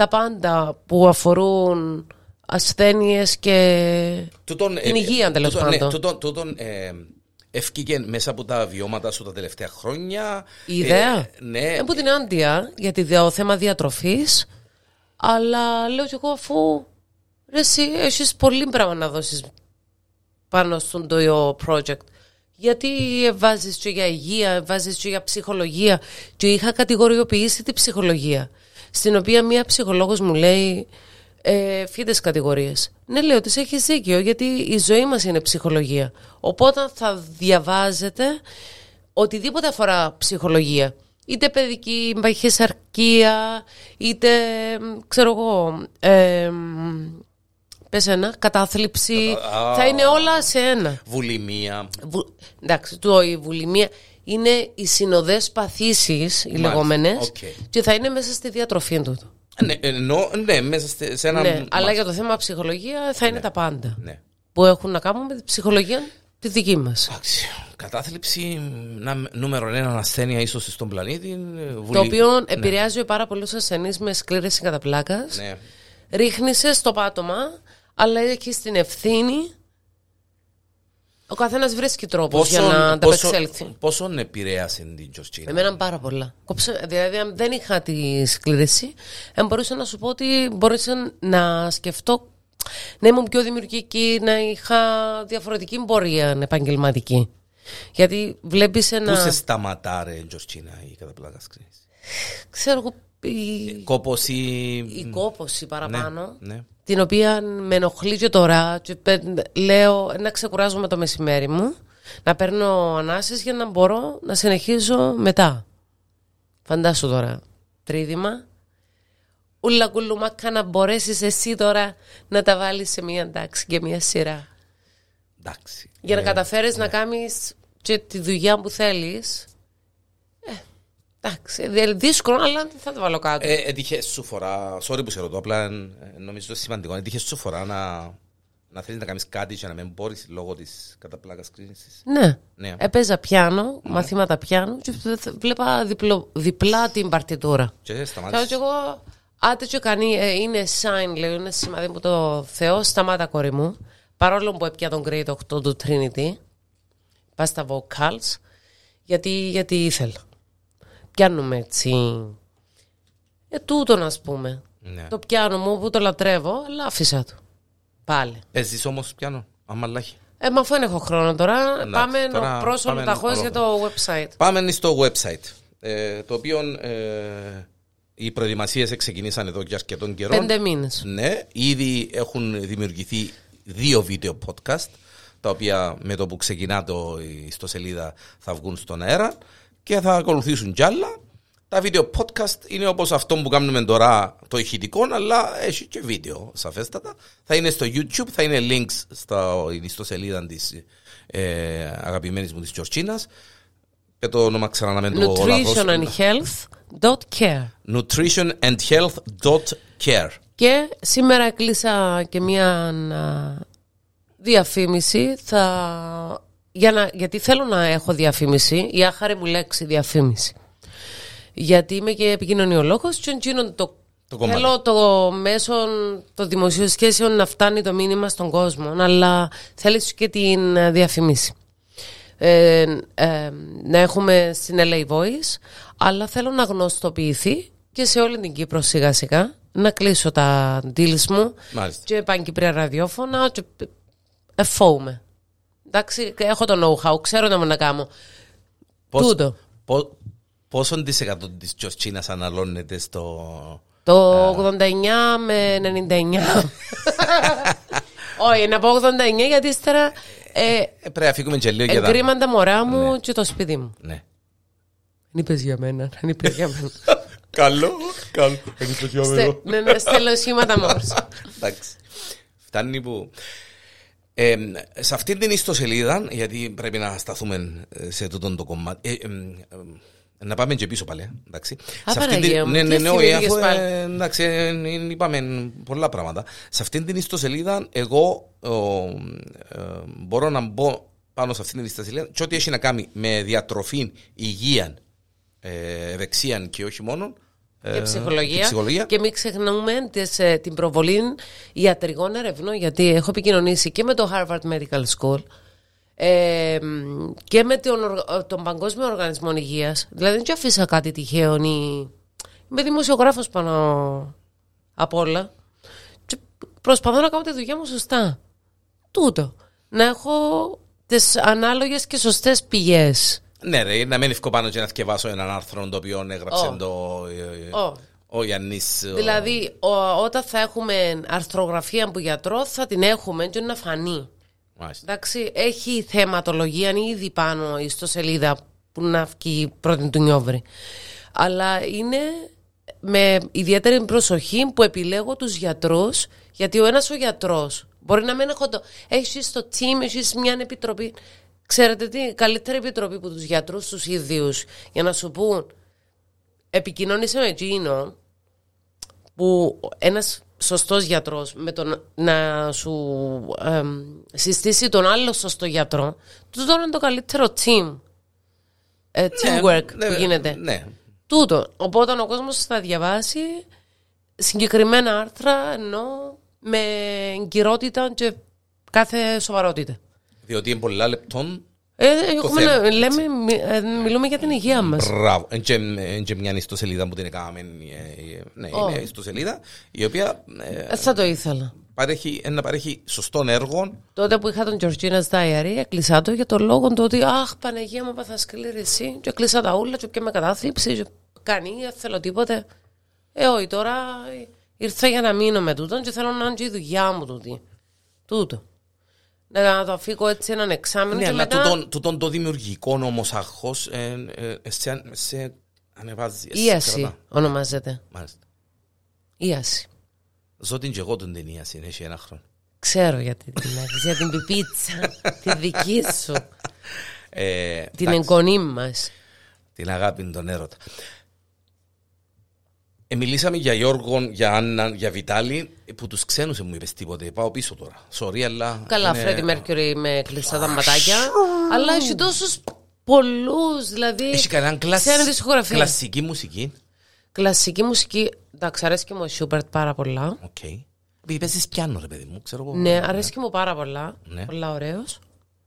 τα πάντα που αφορούν ασθένειες και Τούτον, την υγεία, τέλος τούτον, ναι, πάντων. τούτον, τούτον, ε, ευκήκε μέσα από τα βιώματα σου τα τελευταία χρόνια. η ιδέα; Ε, ναι, Από την άντια για το θέμα διατροφής αλλά λέω κι εγώ αφού ρε, εσύ έχεις πολύ πράγμα να δώσεις πάνω στον το project γιατί βάζεις και για υγεία, βάζεις και για ψυχολογία και είχα κατηγοριοποιήσει την ψυχολογία στην οποία μία ψυχολόγος μου λέει ε, τούτες κατηγορίες. Ναι, λέω ότι έχεις δίκιο γιατί η ζωή μας είναι ψυχολογία. Οπότε θα διαβάζετε οτιδήποτε αφορά ψυχολογία. Είτε παιδική παχυσαρκία, είτε μ, ξέρω εγώ, ε, μ, πες ένα, κατάθλιψη. Α. θα είναι όλα σε ένα. βουλημία. Βου... Εντάξει, το, η βουλημία είναι οι συνοδές παθήσεις, οι Μάλιστα, λεγόμενες, οκ. και θα είναι μέσα στη διατροφή του. Ναι, εννοώ, ναι, μέσα σε- σε ένα. Ναι, αλλά για το θέμα ψυχολογία θα είναι τα πάντα. Ναι. Που έχουν να κάνουν με την ψυχολογία τη δική μας. Εντάξει, κατάθλιψη, να, νούμερο ένα ασθένεια ίσως στον πλανήτη. ε, Βουλη... Το οποίο επηρεάζει πάρα πολλούς ασθενείς με σκλήρεση κατά πλάκα. Ναι. Ρίχνεσαι στο πάτωμα, αλλά έχει την ευθύνη. Ο καθένας βρίσκει τρόπο για να ανταπεξέλθει. πόσον επηρέασε την Τζορτζίνα; Εμένα πάρα πολλά. Κόψε, δηλαδή, αν δεν είχα τη σκλήρεση, ε, μπορούσα να σου πω ότι μπορούσα να σκεφτώ να ήμουν πιο δημιουργική, να είχα διαφορετική πορεία επαγγελματική. Γιατί βλέπεις Πού ένα. σε σταματάρε, Τζορτζίνα, η καταπλάκας σκηνή. Ξέρω εγώ. Η, Κόπο ή. η κόποση παραπάνω. Ναι. Την οποία με ενοχλεί και τώρα και πε- λέω να ξεκουράζομαι το μεσημέρι μου να παίρνω ανάσες για να μπορώ να συνεχίζω μετά φαντάσου τώρα τρίδημα. Ούλα κουλουμάκα να μπορέσεις εσύ τώρα να τα βάλεις σε μια τάξη και μια σειρά. Εντάξει. για να καταφέρεις να κάνεις και τη δουλειά που θέλεις. Ε, εντάξει, δι- δύσκολο αλλά δεν θα το βάλω κάτω Ε, έτυχες σου φορά, sorry που σε ρωτώ, απλά ε, νομίζω το σημαντικό. Έτυχες σου φορά να, να θέλεις να κάνεις κάτι και να μην μπορείς λόγω της καταπλάκας κρίσης; Ναι. Ναι. Έπαιζα πιάνο, μαθήματα πιάνου και βλέπα διπλο, διπλά την παρτιτούρα. Και Λέω σταμάτησες. και εγώ, άτε και κάνει, ε, είναι sign, λέω, είναι σημαδί που το Θεό, σταμάτα κόρη μου. Παρόλο που έπια τον grade 8 του Trinity, πά στα vocals, γιατί, γιατί ήθελα. Πιάνουμε έτσι. Ε, τούτο ας πούμε. Ναι. Το πιάνο μου που το λατρεύω, αλλά άφησα το. Πάλι. Παίζει όμως πιάνο, αμαλάχη. Ε, μα αφού δεν έχω χρόνο τώρα, Εντάξει, πάμε τώρα πρόσωπο πάμε ταχώς άλλο. για το website. Πάμε στο website. Ε, το οποίο ε, οι προετοιμασίες ξεκινήσαν εδώ και αρκετών καιρών. Πέντε μήνες. Ναι, ήδη έχουν δημιουργηθεί δύο βίντεο podcast τα οποία με το που ξεκινά το η ιστοσελίδα θα βγουν στον αέρα και θα ακολουθήσουν κι άλλα. Τα βίντεο podcast είναι όπως αυτό που κάνουμε τώρα το ηχητικό αλλά έχει και βίντεο σαφέστατα. Θα είναι στο YouTube, θα είναι links στην ιστοσελίδα της ε, αγαπημένης μου της Τζορτσίνας. Και το όνομα ξανά να μην το Nutrition λαθώσω. and health dot care. Nutrition and health dot care. Και σήμερα κλείσα και μία α, διαφήμιση. Θα... Για να... Γιατί θέλω να έχω διαφήμιση. Η άχαρη μου λέξη διαφήμιση. Γιατί είμαι και επικοινωνιολόγος και εκείνο το, Το κομμάτι. θέλω το μέσο των δημοσίων σχέσεων να φτάνει το μήνυμα στον κόσμο. Αλλά θέλεις και την α, διαφήμιση. Ε, ε, να έχουμε στην LA Voice, αλλά θέλω να γνωστοποιηθεί και σε όλη την Κύπρο σιγά σιγά να κλείσω τα deals μου Μάλιστα. και πανκυπρία ραδιόφωνα και εφόουμε. Εντάξει, έχω το know-how, ξέρω να μου να κάνω. Πώς- Τούτο. πο- Πόσον της εκατό της Τζορτσίνας αναλώνεται στο... Το 89 με 99. *laughs* Όχι, να πω 89 γιατί ύστερα ε, Ε, πρέπει να φύγουμε και λίγο για τα... εγκρίμαν τα μωρά μου και το σπίτι μου. Ναι. Δεν είπες για μένα, δεν είπες για μένα. *laughs* Καλό, καλό. Έχεις το χιόμενο. Ναι, ναι, στέλνω σχήματα Morse. Εντάξει. Φτάνει που... Ε, σε αυτή την ιστοσελίδα, γιατί πρέπει να σταθούμε ε, σε τούτο το κομμάτι. ε, ε, ε, να πάμε και πίσω πάλι, ε, εντάξει. Α, σε αυτή Παναγία μου, ναι, ναι, τι ναι, όχι, θυμήθηκες αφού, πάλι. ε, εντάξει, ε, ε, είπαμε πολλά πράγματα. Σε αυτή την ιστοσελίδα, εγώ ο, ε, μπορώ να μπω πάνω σε αυτή την ιστοσελίδα και ό,τι έχει να κάνει με διατροφή, υγεία, ε, ευεξία και όχι μόνο. Ε, Και ψυχολογία. και ψυχολογία. Και μην ξεχνούμε τις, ε, την προβολή ιατρικών ερευνών, γιατί έχω επικοινωνήσει και με το Harvard Medical School ε, μ, και με τον, οργ- τον Παγκόσμιο Οργανισμό Υγείας. Δηλαδή δεν του αφήσα κάτι τυχαίο. Ή... Είμαι δημοσιογράφος πάνω απ' όλα. Και προσπαθώ να κάνω τη δουλειά μου σωστά. Τούτο. Να έχω τις ανάλογες και σωστές πηγές. Ναι, ρε, να μην ευκώ πάνω και να θυκευάσω έναν άρθρο το οποίο έγραψε Ω. το. ε, ε, Ω. Ο Γιάννης. ο- Δηλαδή, ο- όταν θα έχουμε αρθρογραφία από γιατρό, θα την έχουμε και να φανεί. Μάλιστα. Εντάξει, έχει θεματολογία ήδη πάνω στο σελίδα που να βγει πρώτη του Νιόβρη. Αλλά είναι με ιδιαίτερη προσοχή που επιλέγω τους γιατρούς, γιατί ο ένας ο γιατρός μπορεί να μην έχω το... Έχεις το team, έχεις μια επιτροπή. Ξέρετε τι, καλύτερη επιτροπή που τους γιατρούς τους ίδιους για να σου πούν επικοινώνησε με εκείνο που ένας σωστός γιατρός με τον να σου εμ, συστήσει τον άλλο σωστό γιατρό τούτο είναι το καλύτερο team ε, teamwork Ναι, που γίνεται. Ναι. τούτο. Οπότε ο κόσμος θα διαβάσει συγκεκριμένα άρθρα ενώ με εγκυρότητα και κάθε σοβαρότητα Διότι είναι πολλά λεπτών. ε, έχουμε θέμα, να- λέμε, μι- ε, μιλούμε για την υγεία μας Μπράβο. Εν και- εν και μια ιστοσελίδα που την έκαναμε. ε, ε, Ναι, Ω. είναι ιστοσελίδα η οποία ε, Ε, θα το ήθελα παρέχει, ε, να παρέχει σωστών έργων. Τότε που είχα τον Georgina's Diary, έκλεισα το για το λόγο του ότι Αχ, Παναγία μου, πάθα σκλήρηση. Και έκλεισα τα ούλα, και πια με κατάθλιψη. Και κανεί, δεν θέλω τίποτε. Ε, όχι, τώρα ήρθα για να μείνω με τούτον και θέλω να είναι και η δουλειά μου τούτη. Τούτο. Να το αφήκω έτσι έναν εξάμεινο Ναι, και αλλά μετά τούτον, τούτον το δημιουργικό όμως άγχος ε, ε, ε, σε, σε ανεβάζει. σε ίαση κρατά. ονομάζεται. Μάλιστα. Ίαση. Ζω την και εγώ τον την ίαση, έχει ένα χρόνο. Ξέρω γιατί την έχεις, για την πιπίτσα, τη δική σου, Ε, την εντάξει. εγγονή μας. την αγάπη τον έρωτα. Ε, μιλήσαμε για Γιώργο, για Άννα, για Βιτάλη, που τους ξένους μου είπες τίποτε. Πάω πίσω τώρα. Sorry, αλλά... Καλά, είναι- Φρέντι Mercury με κλειστά τα ματάκια. αλλά έχει τόσους πολλούς. Δηλαδή. Έχει κανέναν κλασ... Ξένη δισκογραφία. κλασική μουσική. Κλασική μουσική. Εντάξει, αρέσει και μου ο Σούμπερτ πάρα πολλά. Οκ. Επειδή παίζεις πιάνο, ρε παιδί μου, ξέρω εγώ. Ναι, αρέσει και μου πάρα πολλά. Ναι. Πολλά ωραίος.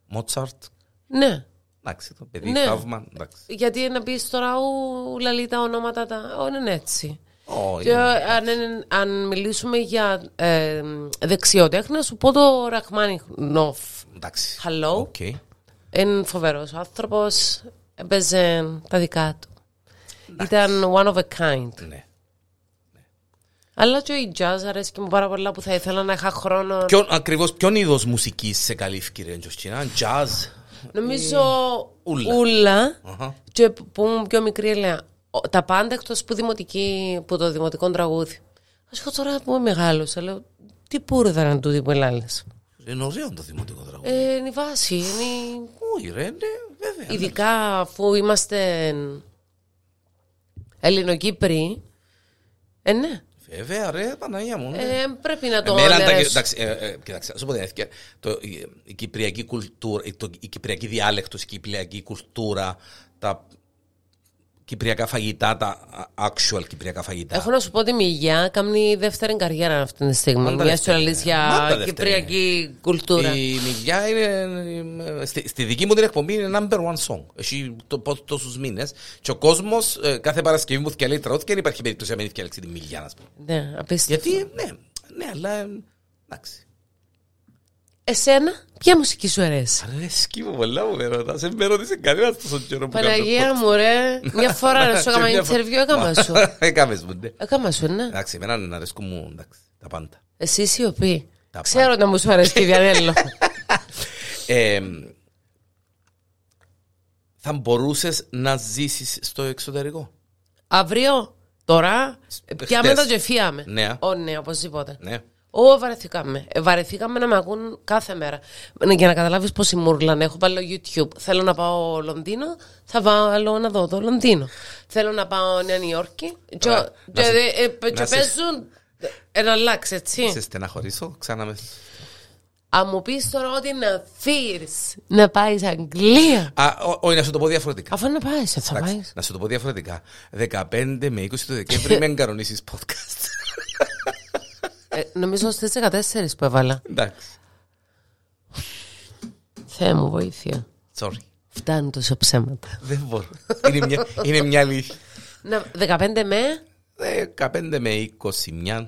Μότσαρτ. Ναι. Εντάξει, το παιδί, Ναι. θαύμα. Εντάξει. Γιατί να πεις τώρα, ου, λαλεί τα ονόματα τα. Ω, είναι έτσι. Όχι. Και αν, αν μιλήσουμε για ε, δεξιοτέχνη, να σου πω το Ραχμάνινοφ. Εντάξει. Hello. OK. Είναι φοβερός άνθρωπος. Έπαιζε τα δικά του. Ήταν one of a kind. Ναι. Αλλά και η jazz αρέσει και μου πάρα πολλά που θα ήθελα να είχα χρόνο. Ποιον, ακριβώς, ποιον είδος μουσικής σε καλύφθηκε, ρε Τζωρτζίνα, jazz. Νομίζω Ούλα. ούλα. Αχα. Και που ήμουν πιο μικρή έλεγα «Ο- τα πάντα εκτός που, δημοτική, που το δημοτικό τραγούδι. Ας έχω τώρα που είμαι μεγάλος, λέω τι πούρδα είναι τούτη που ελάλες. Είναι ωραίο το δημοτικό τραγούδι. Ε, είναι η βάση, είναι η- Όχι ρε, ναι, βέβαια. ειδικά αφού είμαστε Ελληνοκύπροι. Ε, ναι. Βέβαια ρε, Παναγία μου. ναι. Ε, πρέπει να το Εμένα, τα, αναιρέσω. εντάξει, ε, ε, κοιτάξτε, να σου πω την αλήθεια, το, η, η κυπριακή κουλτούρα, η, το, η κυπριακή διάλεκτος, η κυπριακή κουλτούρα, τα κυπριακά φαγητά, τα actual κυπριακά φαγητά. Έχω να σου πω ότι η Μιγιά κάνει δεύτερη καριέρα αυτή τη στιγμή. Μάντα Μια δεύτερη. σου αλήθεια Μάντα δεύτερη. κυπριακή κουλτούρα. Η Μιγιά είναι, ε, στη, στη δική μου την εκπομπή είναι number one song. Έχει το, πο- τόσους μήνες και ο κόσμος ε, κάθε Παρασκευή που θυκαλεί τραγούδι και δεν υπάρχει περίπτωση να μην θυκαλέξει τη Μιγιά, να πούμε. Ναι, απίστευτο. Γιατί, ναι, ναι, αλλά ε, εντάξει. Εσένα, ποια μουσική σου αρέσει; Αρέσκει μου πολλά μου με ρωτάς, δεν με ρώτησε κανένας τόσο καιρό που κάνω Παναγία μου, ρε. Μια φορά να σου έκανα Και μια φορά- interview, έκανα σου. *laughs* Έκαμες μου, ναι. Έκανα σου, ναι. Εντάξει, εμένα να αρέσκουν μου, εντάξει, τα πάντα. Εσύ σιωπή. Τα Ξέρω να μου σου αρέσει η Διανέλο. *laughs* Ε, θα μπορούσες να ζήσεις στο εξωτερικό; Αύριο, Τώρα, πιάμε χτες. το και φύγαμε. Ναι. Ω, ναι, οπωσδήποτε. Ναι. Ω, βαρεθήκαμε. Ε, βαρεθήκαμε να με ακούν κάθε μέρα. Ναι, Για να καταλάβεις πώς η Μούρλαν. Έχω βάλει YouTube. Θέλω να πάω Λονδίνο, θα βάλω να δω το Λονδίνο. Θέλω να πάω Νέα Νιόρκη. Και, Ωραία. και, Να σε- ε, ε, και να σε- παίζουν. Ένα αλλάξει, έτσι. Σε στεναχωρήσω, ξανά με. Αν μου πεις τώρα ότι να φύγει να πάεις Αγγλία. Α, ό- όχι, να σου το πω διαφορετικά. Αφού να πάεις, θα Εντάξει, πάεις. Να σου το πω διαφορετικά. 15 με 20 του Δεκέμβρη *laughs* με εγκαρονίσεις podcast. Ε, νομίζω στις 14 που έβαλα. Εντάξει. Θεέ μου, βοήθεια. Sorry. Φτάνουν τόσο ψέματα. Δεν μπορώ. Είναι μια, είναι μια αλήθεια. Να, 15 με; 15 με 21.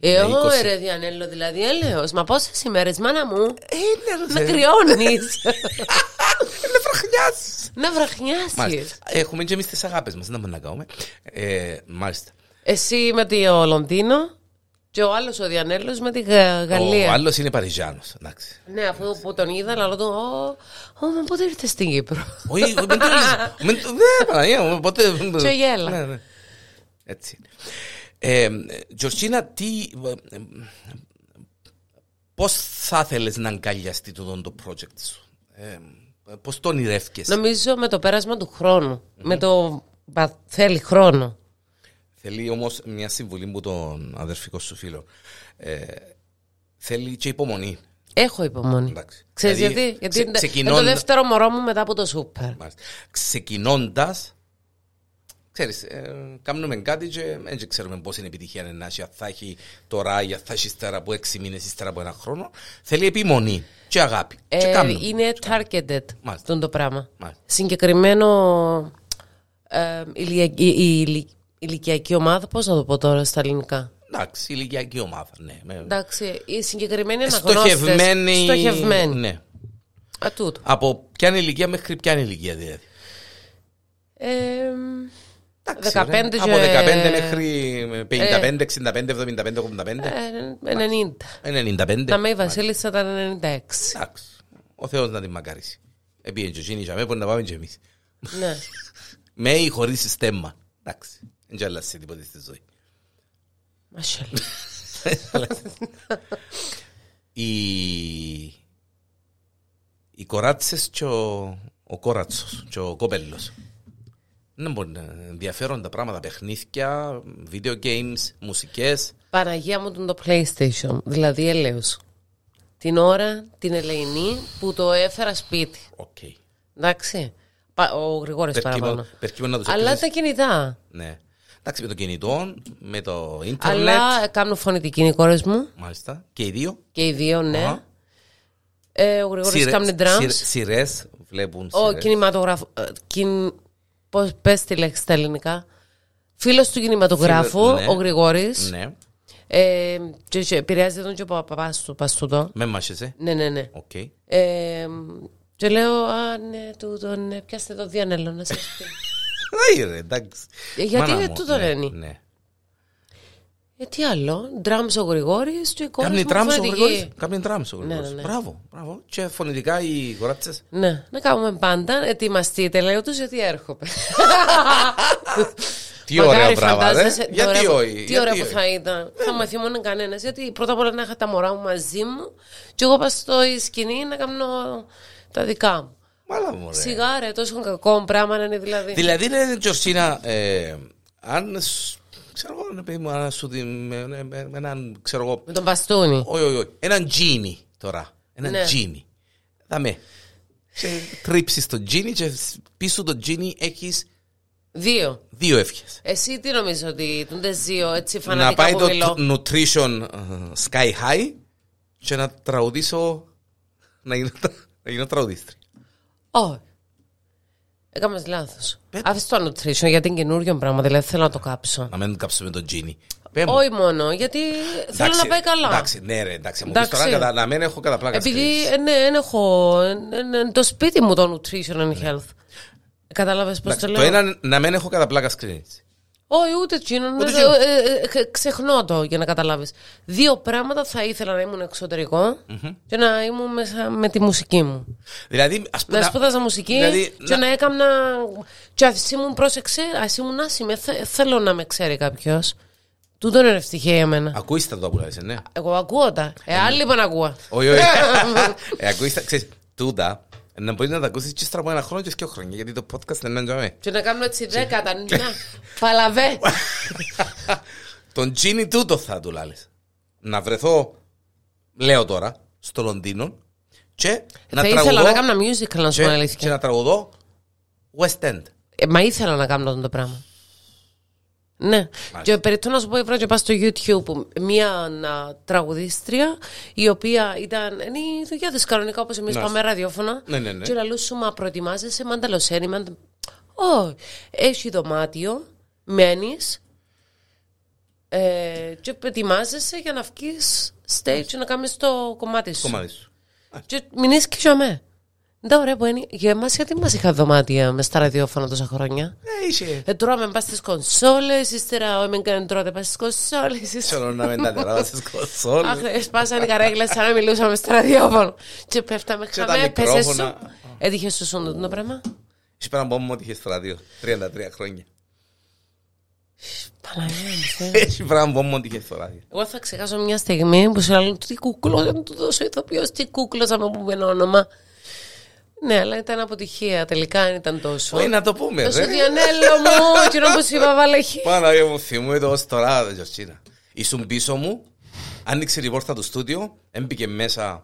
Ε, Με ω, 20. ρε Διανέλο, δηλαδή έλεος. Μα πόσες ημέρες, μάνα μου, Είναι *laughs* να κρυώνεις. Είναι βραχνιάς. να βραχνιάσεις. Μάλιστα. Έχουμε και εμείς τις αγάπες μας. Δεν μπορούμε να κάνουμε. Ε, μάλιστα. Εσύ με το Λονδίνο; Και ο άλλος ο Διανέλος με τη Γα- Γαλλία. Ο άλλος είναι Παριζιάνος. Εντάξει. Ναι, αφού που τον είδα, λέω του, «Ω, ω, μα πότε ήρθες στην Κύπρο; Όχι, όχι, μην το λες. Μην το- Ναι, Παναγία μου, ποτέ. Και γέλα. Ναι, ναι. Έτσι είναι. Ε, Τζορτζίνα, τι... ε, ε, Πώς θα θέλεις να αγκαλιαστεί το, το project σου; Ε, πώς το ονειρεύκεσαι. Νομίζω με το πέρασμα του χρόνου. Με το. Πα- θέλει χρόνο. Θέλει όμως μια συμβουλή που τον αδερφικό σου φίλο. Ε, θέλει και υπομονή. Έχω υπομονή. Εντάξει. Ξέρεις Δηλαδή, γιατί, γιατί ξε- είναι- είναι ξεκινώντα- το δεύτερο μωρό μου μετά από το σούπερ. Μάλιστα. Ξεκινώντας, ξέρεις, ε, κάνουμε κάτι και δεν ξέρουμε πώς είναι η επιτυχία να έχει, αν θα έχει τώρα ή αν θα έχει ύστερα από έξι μήνες, ύστερα από ένα χρόνο. Θέλει επιμονή και αγάπη. και Ε, κάνουμε. είναι targeted Μάλιστα. αυτό το πράγμα. Μάλιστα. Συγκεκριμένο ε, ηλιακή, η, ηλι- ηλικιακή ομάδα, πώς να το πω τώρα στα ελληνικά; Εντάξει, ηλικιακή ομάδα, ναι. Με... Εντάξει, οι συγκεκριμένοι αναγνώστες. Στοχευμένη. Στοχευμένοι. Ναι. Α, τούτο. Από ποια ηλικία μέχρι ποια ηλικία δηλαδή. Ε, Εντάξει, 15 ωραία. και- Από 15 μέχρι 55, 65, 75, 85, ε, 90. 95. Να με η Βασίλισσα ήταν 96. Εντάξει. Ο Θεός να την μακαρίσει. Επίεν και εκείνη, για μπορεί να πάμε και εμείς. ναι. *laughs* Με ή χωρίς στέμμα. Εντάξει. Δεν άλλασε τίποτε στη ζωή. Μασχαλά. Οι, *laughs* οι κοράτσες και ο, ο κόρατσος και ο κόπελος. Δεν μπορεί να ενδιαφέρον τα πράγματα, παιχνίδια, video games, μουσικές. Παναγία μου τον το PlayStation. Δηλαδή ελέος. Την ώρα, την ελεηνή που το έφερα σπίτι. Οκ. Εντάξει. Πα- Ο Γρηγόρης παραπάνω. Περκείμενο να τους Αλλά έπαιζες. τα κινητά. Ναι. Εντάξει, με το κινητό, με το ίντερνετ, Αλλά κάνουν φωνητική οι κόρες μου. μάλιστα, και οι δύο. Και οι δύο, ναι. Αχα. Ε, ο Γρηγόρης Σειρέ- κάνει drums. σειρέ- Σειρές βλέπουν. Ο σειρές. κινηματογράφο. ε, Κιν... Πώς πες τη λέξη στα ελληνικά. Φίλος του κινηματογράφου, Φίλο- ναι. ο Γρηγόρης. Ναι, Ε, και, και επηρεάζει τον και ο παπάς του, παστούτο. με μάσχεσαι. Ναι, ναι, ναι. Οκ. Ε, και λέω, α, ναι, τούτο, ναι, πιάστε το διανέλο να σας πει. *laughs* Όχι ρε, εντάξει. Ε, γιατί Μάνα είναι μου, τούτο ναι, είναι. Ναι. Ε, τι άλλο, ντράμς ο Γρηγόρης και η κόρη Κάμνει μου τράμς ο φωνητική. Γρηγόρης; Κάμνει τράμς ο Ναι, Γρηγόρης. ναι, ναι. Μπράβο, μπράβο. Και φωνητικά οι κοράτσες. Ναι, να κάνουμε πάντα, ετοιμαστείτε, λέω τους, γιατί έρχομαι. Τι ωραία Μακάρι πράγμα, ρε. φαντάζεσαι, τι Γιατί ωραία- όχι. Τι γιατί ωραία που όχι. θα ήταν. Θα με θυμώνε κανένας. Γιατί πρώτα απ' όλα να είχα τα μωρά μου μαζί μου και εγώ πα στο σκηνή να κάνω τα δικά μου. Μάλα μου, ρε. Σιγά ρε, τόσο κακό πράγμα να είναι δηλαδή. Δηλαδή, ρε, Τζορσίνα, ε, αν, σ- ξέρω εγώ, ρε παιδί μου, αν σου δει με, με- με έναν, ξέρω εγώ, Με τον μπαστούνι. όχι, όχι, όχι, έναν τζίνι τώρα, έναν Ναι. τζίνι. Δαμε, και τρίψεις το τζίνι και πίσω το τζίνι έχεις Δύο. δύο εύχες. Εσύ τι νομίζω ότι τούντε δύο έτσι Να φανατικά πάει που το μιλώ. nutrition ε, sky high και να τραγουδήσω, να γίνω, να γίνω τραγουδίστρια. Όχι. Έκαμες λάθος. Πέτω. Άφησε το nutrition γιατί είναι καινούριο πράγμα, δηλαδή θέλω να το κάψω. Να μην κάψουμε το τζίνι. Πέ μου. Όχι μόνο, γιατί θέλω Εντάξει, να πάει καλά. Εντάξει, ναι, ρε, εντάξει. Μου πεις Εντάξει. τώρα κατα- να μην έχω κατά πλάκα Επειδή σκέψη. ε, ναι, δεν έχω. ε, ε, ε, το σπίτι μου το nutrition and health. Κατάλαβες πώς το Εντάξει, λέω; Το ένα να μην έχω κατά πλάκα screens. Όχι, ούτε εκείνον. Ούτε Ε, εκείνον. ε, ε, ε, Ξεχνώ το για να καταλάβεις. Δύο πράγματα θα ήθελα να ήμουν εξωτερικό και να ήμουν μέσα με τη μουσική μου. Δηλαδή, ας πούμε. Να σπούδαζα μουσική δηλαδή, και να έκανα. Και ας ήμουν πρόσεξε, ας ήμουν άσημη. Θε- Θέλω να με ξέρει κάποιος. Τούτο είναι ευτυχία για μένα. Ακούεις τα το που λες, ναι. Εγώ ακούω τα. Ε, άλλοι είπαν ακούω. Όχι, όχι. *laughs* Ε, Ακούεις τα, ξέρεις, τούτα, να μπορείς να τα ακούσεις και ύστερα από ένα χρόνο και δύο χρόνια, γιατί το podcast δεν είναι τζαμί. Και να κάνουμε έτσι δέκατα. Να, *laughs* παλαβέ. Τον Τζίνι τούτο θα του λάλες. Να βρεθώ, λέω τώρα, στο Λονδίνο και να Θα ήθελα τραγουδώ να κάνω musical, να σου πω και, αλήθεια. και να τραγουδώ West End. Ε, μα ήθελα να κάνω αυτό το πράγμα. Ναι. Και περιττώ να σου πω, βρω και πάω στο YouTube μία α, τραγουδίστρια η οποία ήταν. Είναι η δουλειά της κανονικά όπως εμείς Ναι. πάμε ραδιόφωνα. Ναι, ναι, ναι. Και λαλούς σου, μα προετοιμάζεσαι μανταλοσένη. Μαντα... Όχι. Έχει δωμάτιο, μένεις ε, και προετοιμάζεσαι για να βγεις stage και να κάνεις το κομμάτι σου. Κομμάτι σου. Και μην είσαι και αμέ. Δεν ωραία που είναι. Για εμάς, γιατί μας είχα δωμάτια μες στα ραδιόφωνα τόσα χρόνια; Ε, είσαι. Ε, τώρα με πας στις κονσόλες, ύστερα ο Εμεν τρώτε πας στις κονσόλες. ύστερα- Ξέρω να μην τα τεράω στις κονσόλες. Αχ, εσπάσαν οι καρέγκλες σαν να μιλούσαμε στο ραδιόφωνο. Και πέφταμε Και τα χαμέ, πέσε σου. μικρόφωνα. Έτυχε σου σούντο το πράγμα; Είσαι πέρα να πω μου ότι είχες στο ράδιο. 33 χρόνια. Παναγία μου, Θεέ. Έχει πέρα να πω μου ότι είχες στο ράδιο. Εγώ θα ξεχάσω μια στιγμή που σου λέω τι κούκλος, δεν του δώσω ηθοποιός, τι κούκλος με που όνομα. Ναι, αλλά ήταν αποτυχία. Τελικά δεν ήταν τόσο. Όχι να το πούμε Τόσο ρε. διανέλο μου, *laughs* εκείνο που σου είπα βάλεχη. Παναγία μου θυμούμαι το ως τώρα Γιορτζίνα. Ήσουν πίσω μου, άνοιξε την πόρτα του στούντιο, έμπηκε μέσα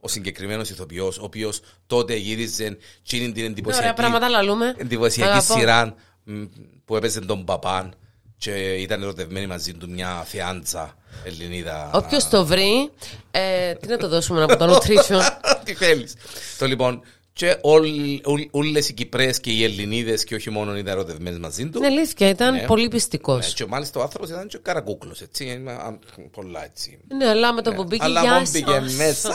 ο συγκεκριμένος ηθοποιός, ο οποίος τότε γύριζε τσίνη την Ωραία εντυπωσιακή, πράγματα λαλούμε. εντυπωσιακή Αγαπώ. σειρά μ, που έπαιζε τον Παπάν και ήταν ερωτευμένη μαζί του μια θεάντσα Ελληνίδα. Όποιος το βρει, ε, τι να το δώσουμε από το *laughs* nutrition; Τι θέλεις. Το λοιπόν. Και όλε οι Κυπρές και οι Ελληνίδες και όχι μόνο ήταν ερωτευμένες μαζί του. Είναι αλήθεια, ήταν Ναι. πολύ πειστικός. Ναι, και μάλιστα ο άνθρωπος ήταν και καρακούκλος, έτσι. είναι, α, Πολλά έτσι. Ναι, αλλά με το που μπήκε Αλλά γεια μόνο πήγε σας. μέσα.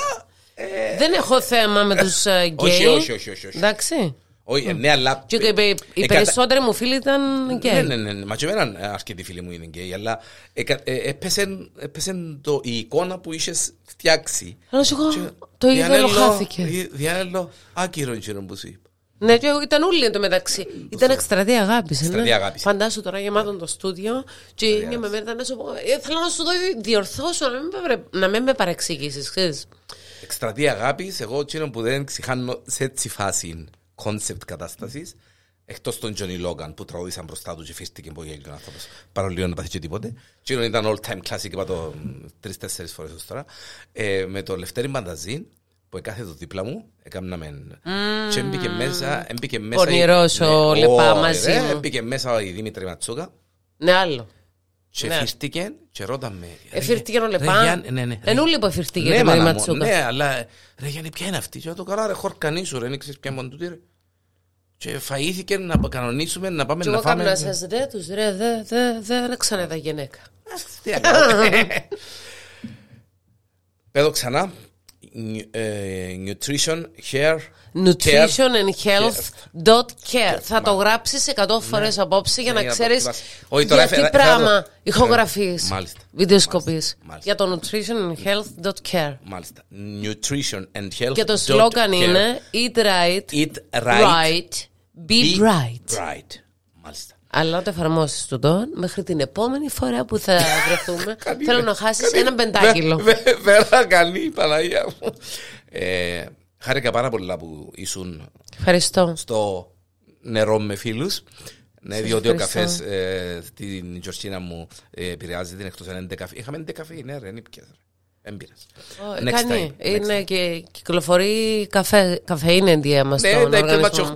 ε, Δεν έχω θέμα με τους γκέι. Όχι, όχι, όχι, όχι, όχι. Εντάξει. Όχι, ε, ναι, αλλά. Και οι- οι ε, περισσότεροι μου φίλοι ήταν Ναι, γκέι. ναι, ναι, ναι. Μα και εμένα ε, αρκετοί φίλοι μου είναι γκέι, αλλά εκα- ε, έπεσε έπεσε το- η εικόνα που είχες φτιάξει. Αλλά σου Και εγώ το είδωλο διανέλω- χάθηκες. δι- Διανέλω άκυρο εκείνο που σου είπα. Ναι, και ήταν όλοι εν τω μεταξύ. Ήταν εκστρατεία αγάπης. Εκστρατεία αγάπης. Φαντάσου τώρα γεμάτο το στούντιο και είναι με μέρα να σου πω. «Ε, Θέλω να σου δω διορθώσω, να μην με, παρε- να μην με παρεξηγήσεις, ξέρεις. Εκστρατεία αγάπης, εγώ εκείνο που δεν ξεχάνω σε έτσι φάση concept κατάστασης, εκτός τον Johnny Logan που τραγουδήσαν μπροστά τους και φύστηκε που γέλιο ο άνθρωπος. Παρολίγο να πάθει και τίποτε. Εκείνο ήταν all time classic, είπα το τρει-τέσσερι φορές ως τώρα. Ε, με το Λευτέρη Μανταζίν που εκάθεται δίπλα μου, έκανα με. Και έμπηκε μέσα. Έμπηκε μέσα Πονηρός η- ο Ναι, Λεπά όχι, μαζί ρε, μου. Έμπηκε μέσα η Δήμητρη Ματσούκα Ναι, άλλο. και Ναι. φύστηκε και ρώταμε. Εφήρθηκε ο ρε, Λεπά. Γιάννη, ναι, ναι, ρε, Ενούλοι που εφήρθηκε ναι, το με τη μάνα μου, Ματσούκα. ναι, αλλά ρε Γιάννη, ποια είναι αυτή; Και λέω, το καλά, ρε, χορκανή σου, ρε, δεν ξέρεις ποια είναι τούτη, ρε. Και φαΐθηκε να κανονίσουμε να πάμε Και να εγώ φάμε. κάμουν σας ρε τους ρε, δε- δε- δεν ξαναείδα γυναίκα. Τι να κάνω. Πέδω ξανά. Νι- ε, Nutrition, hair, Nutrition and health dot care. Θα το γράψεις 100 φορές απόψε για Ναι, να για να ξέρεις το δοκιμάσεις. Όχι, τώρα για τι έφερα- έφερα πράγμα το- ηχογραφείς. Μάλιστα. Βιντεοσκοπείς. Μάλιστα. Για το nutrition and health dot care. Μάλιστα. Nutrition and health. Και το dot σλόγκαν care. είναι Eat right, Eat right, right, be bright. Right. Μάλιστα. Αλλά να το εφαρμόσεις του τον μέχρι την επόμενη φορά που θα *laughs* βρεθούμε. θέλω να χάσεις ένα πεντάκιλο. Βε- βε- Βέρα καλή, Παναγία μου. Ε, Χάρηκα πάρα πολλά που ήσουν Ευχαριστώ. στο νερό με φίλους. Ναι, διότι ο ευχαριστώ. καφές ε, στην Τζορσίνα μου ε, επηρεάζει την εκτός αν είναι καφέ. Είχαμε ντε καφέ, ναι, ρε, είναι πια. Δεν πειράζει. Ω, Next Κάνει. time, next Είναι και κυκλοφορεί καφέ, καφεΐνη εντιαίμα Ναι, στον τα είπε οργανισμό.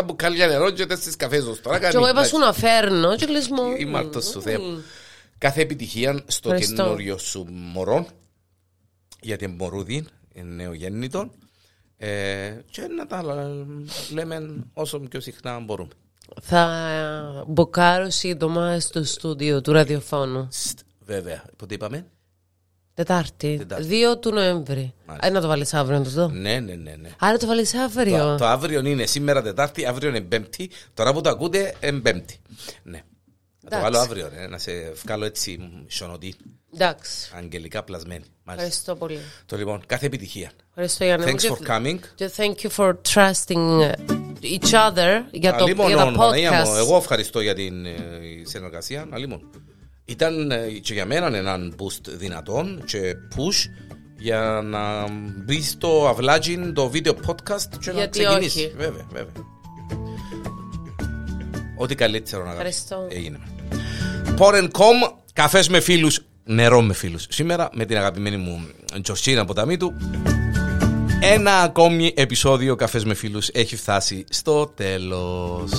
8-10 μπουκάλια νερό και 4 καφές ως τώρα. Και εγώ είπα σου να φέρνω και λες μου. Είμαι αρτός σου Θεέ. Κάθε επιτυχία στο Ευχαριστώ. καινούριο σου μωρό για την μωρούδη, νεογέννητο. Ε, και να τα λέμε όσο πιο συχνά μπορούμε. Θα μποκάρω σύντομα στο στούντιο του ραδιοφώνου. Στ, Βέβαια, πότε είπαμε; Τετάρτη, Τετάρτη. 2 του Νοέμβρη. Μάλιστα. Α, να το βάλεις αύριο να το δω. Ναι, ναι, ναι. ναι. Άρα το βάλεις αύριο. Το, το αύριο είναι σήμερα Τετάρτη, αύριο είναι Πέμπτη. Τώρα που το ακούτε, είναι Πέμπτη. Ναι. Θα το βάλω αύριο, ρε, να σε βγάλω έτσι σιωνωτή, Εντάξει. αγγελικά πλασμένη. Μάλιστα. Ευχαριστώ πολύ. Το λοιπόν, κάθε επιτυχία. Ευχαριστώ Γιάννη. μου Thanks και- for coming. και thank you for trusting each other για το, Αλίμον, για τα Παναγία μου, podcast. εγώ ευχαριστώ για την ε, συνεργασία. Αλίμον. Ήταν ε, και για μένα έναν boost δυνατόν και push για να μπει στο αυλάτζιν το βίντεο podcast και να Γιατί ξεκινήσει. όχι. Βέβαια, βέβαια. Ό,τι καλύτερο να κάνει. Ευχαριστώ. Έγινε. Porn.com, καφές με φίλους, νερό με φίλους. Σήμερα με την αγαπημένη μου Τζοσίνα από τα του. Ένα ακόμη επεισόδιο καφές με φίλους έχει φτάσει στο τέλος.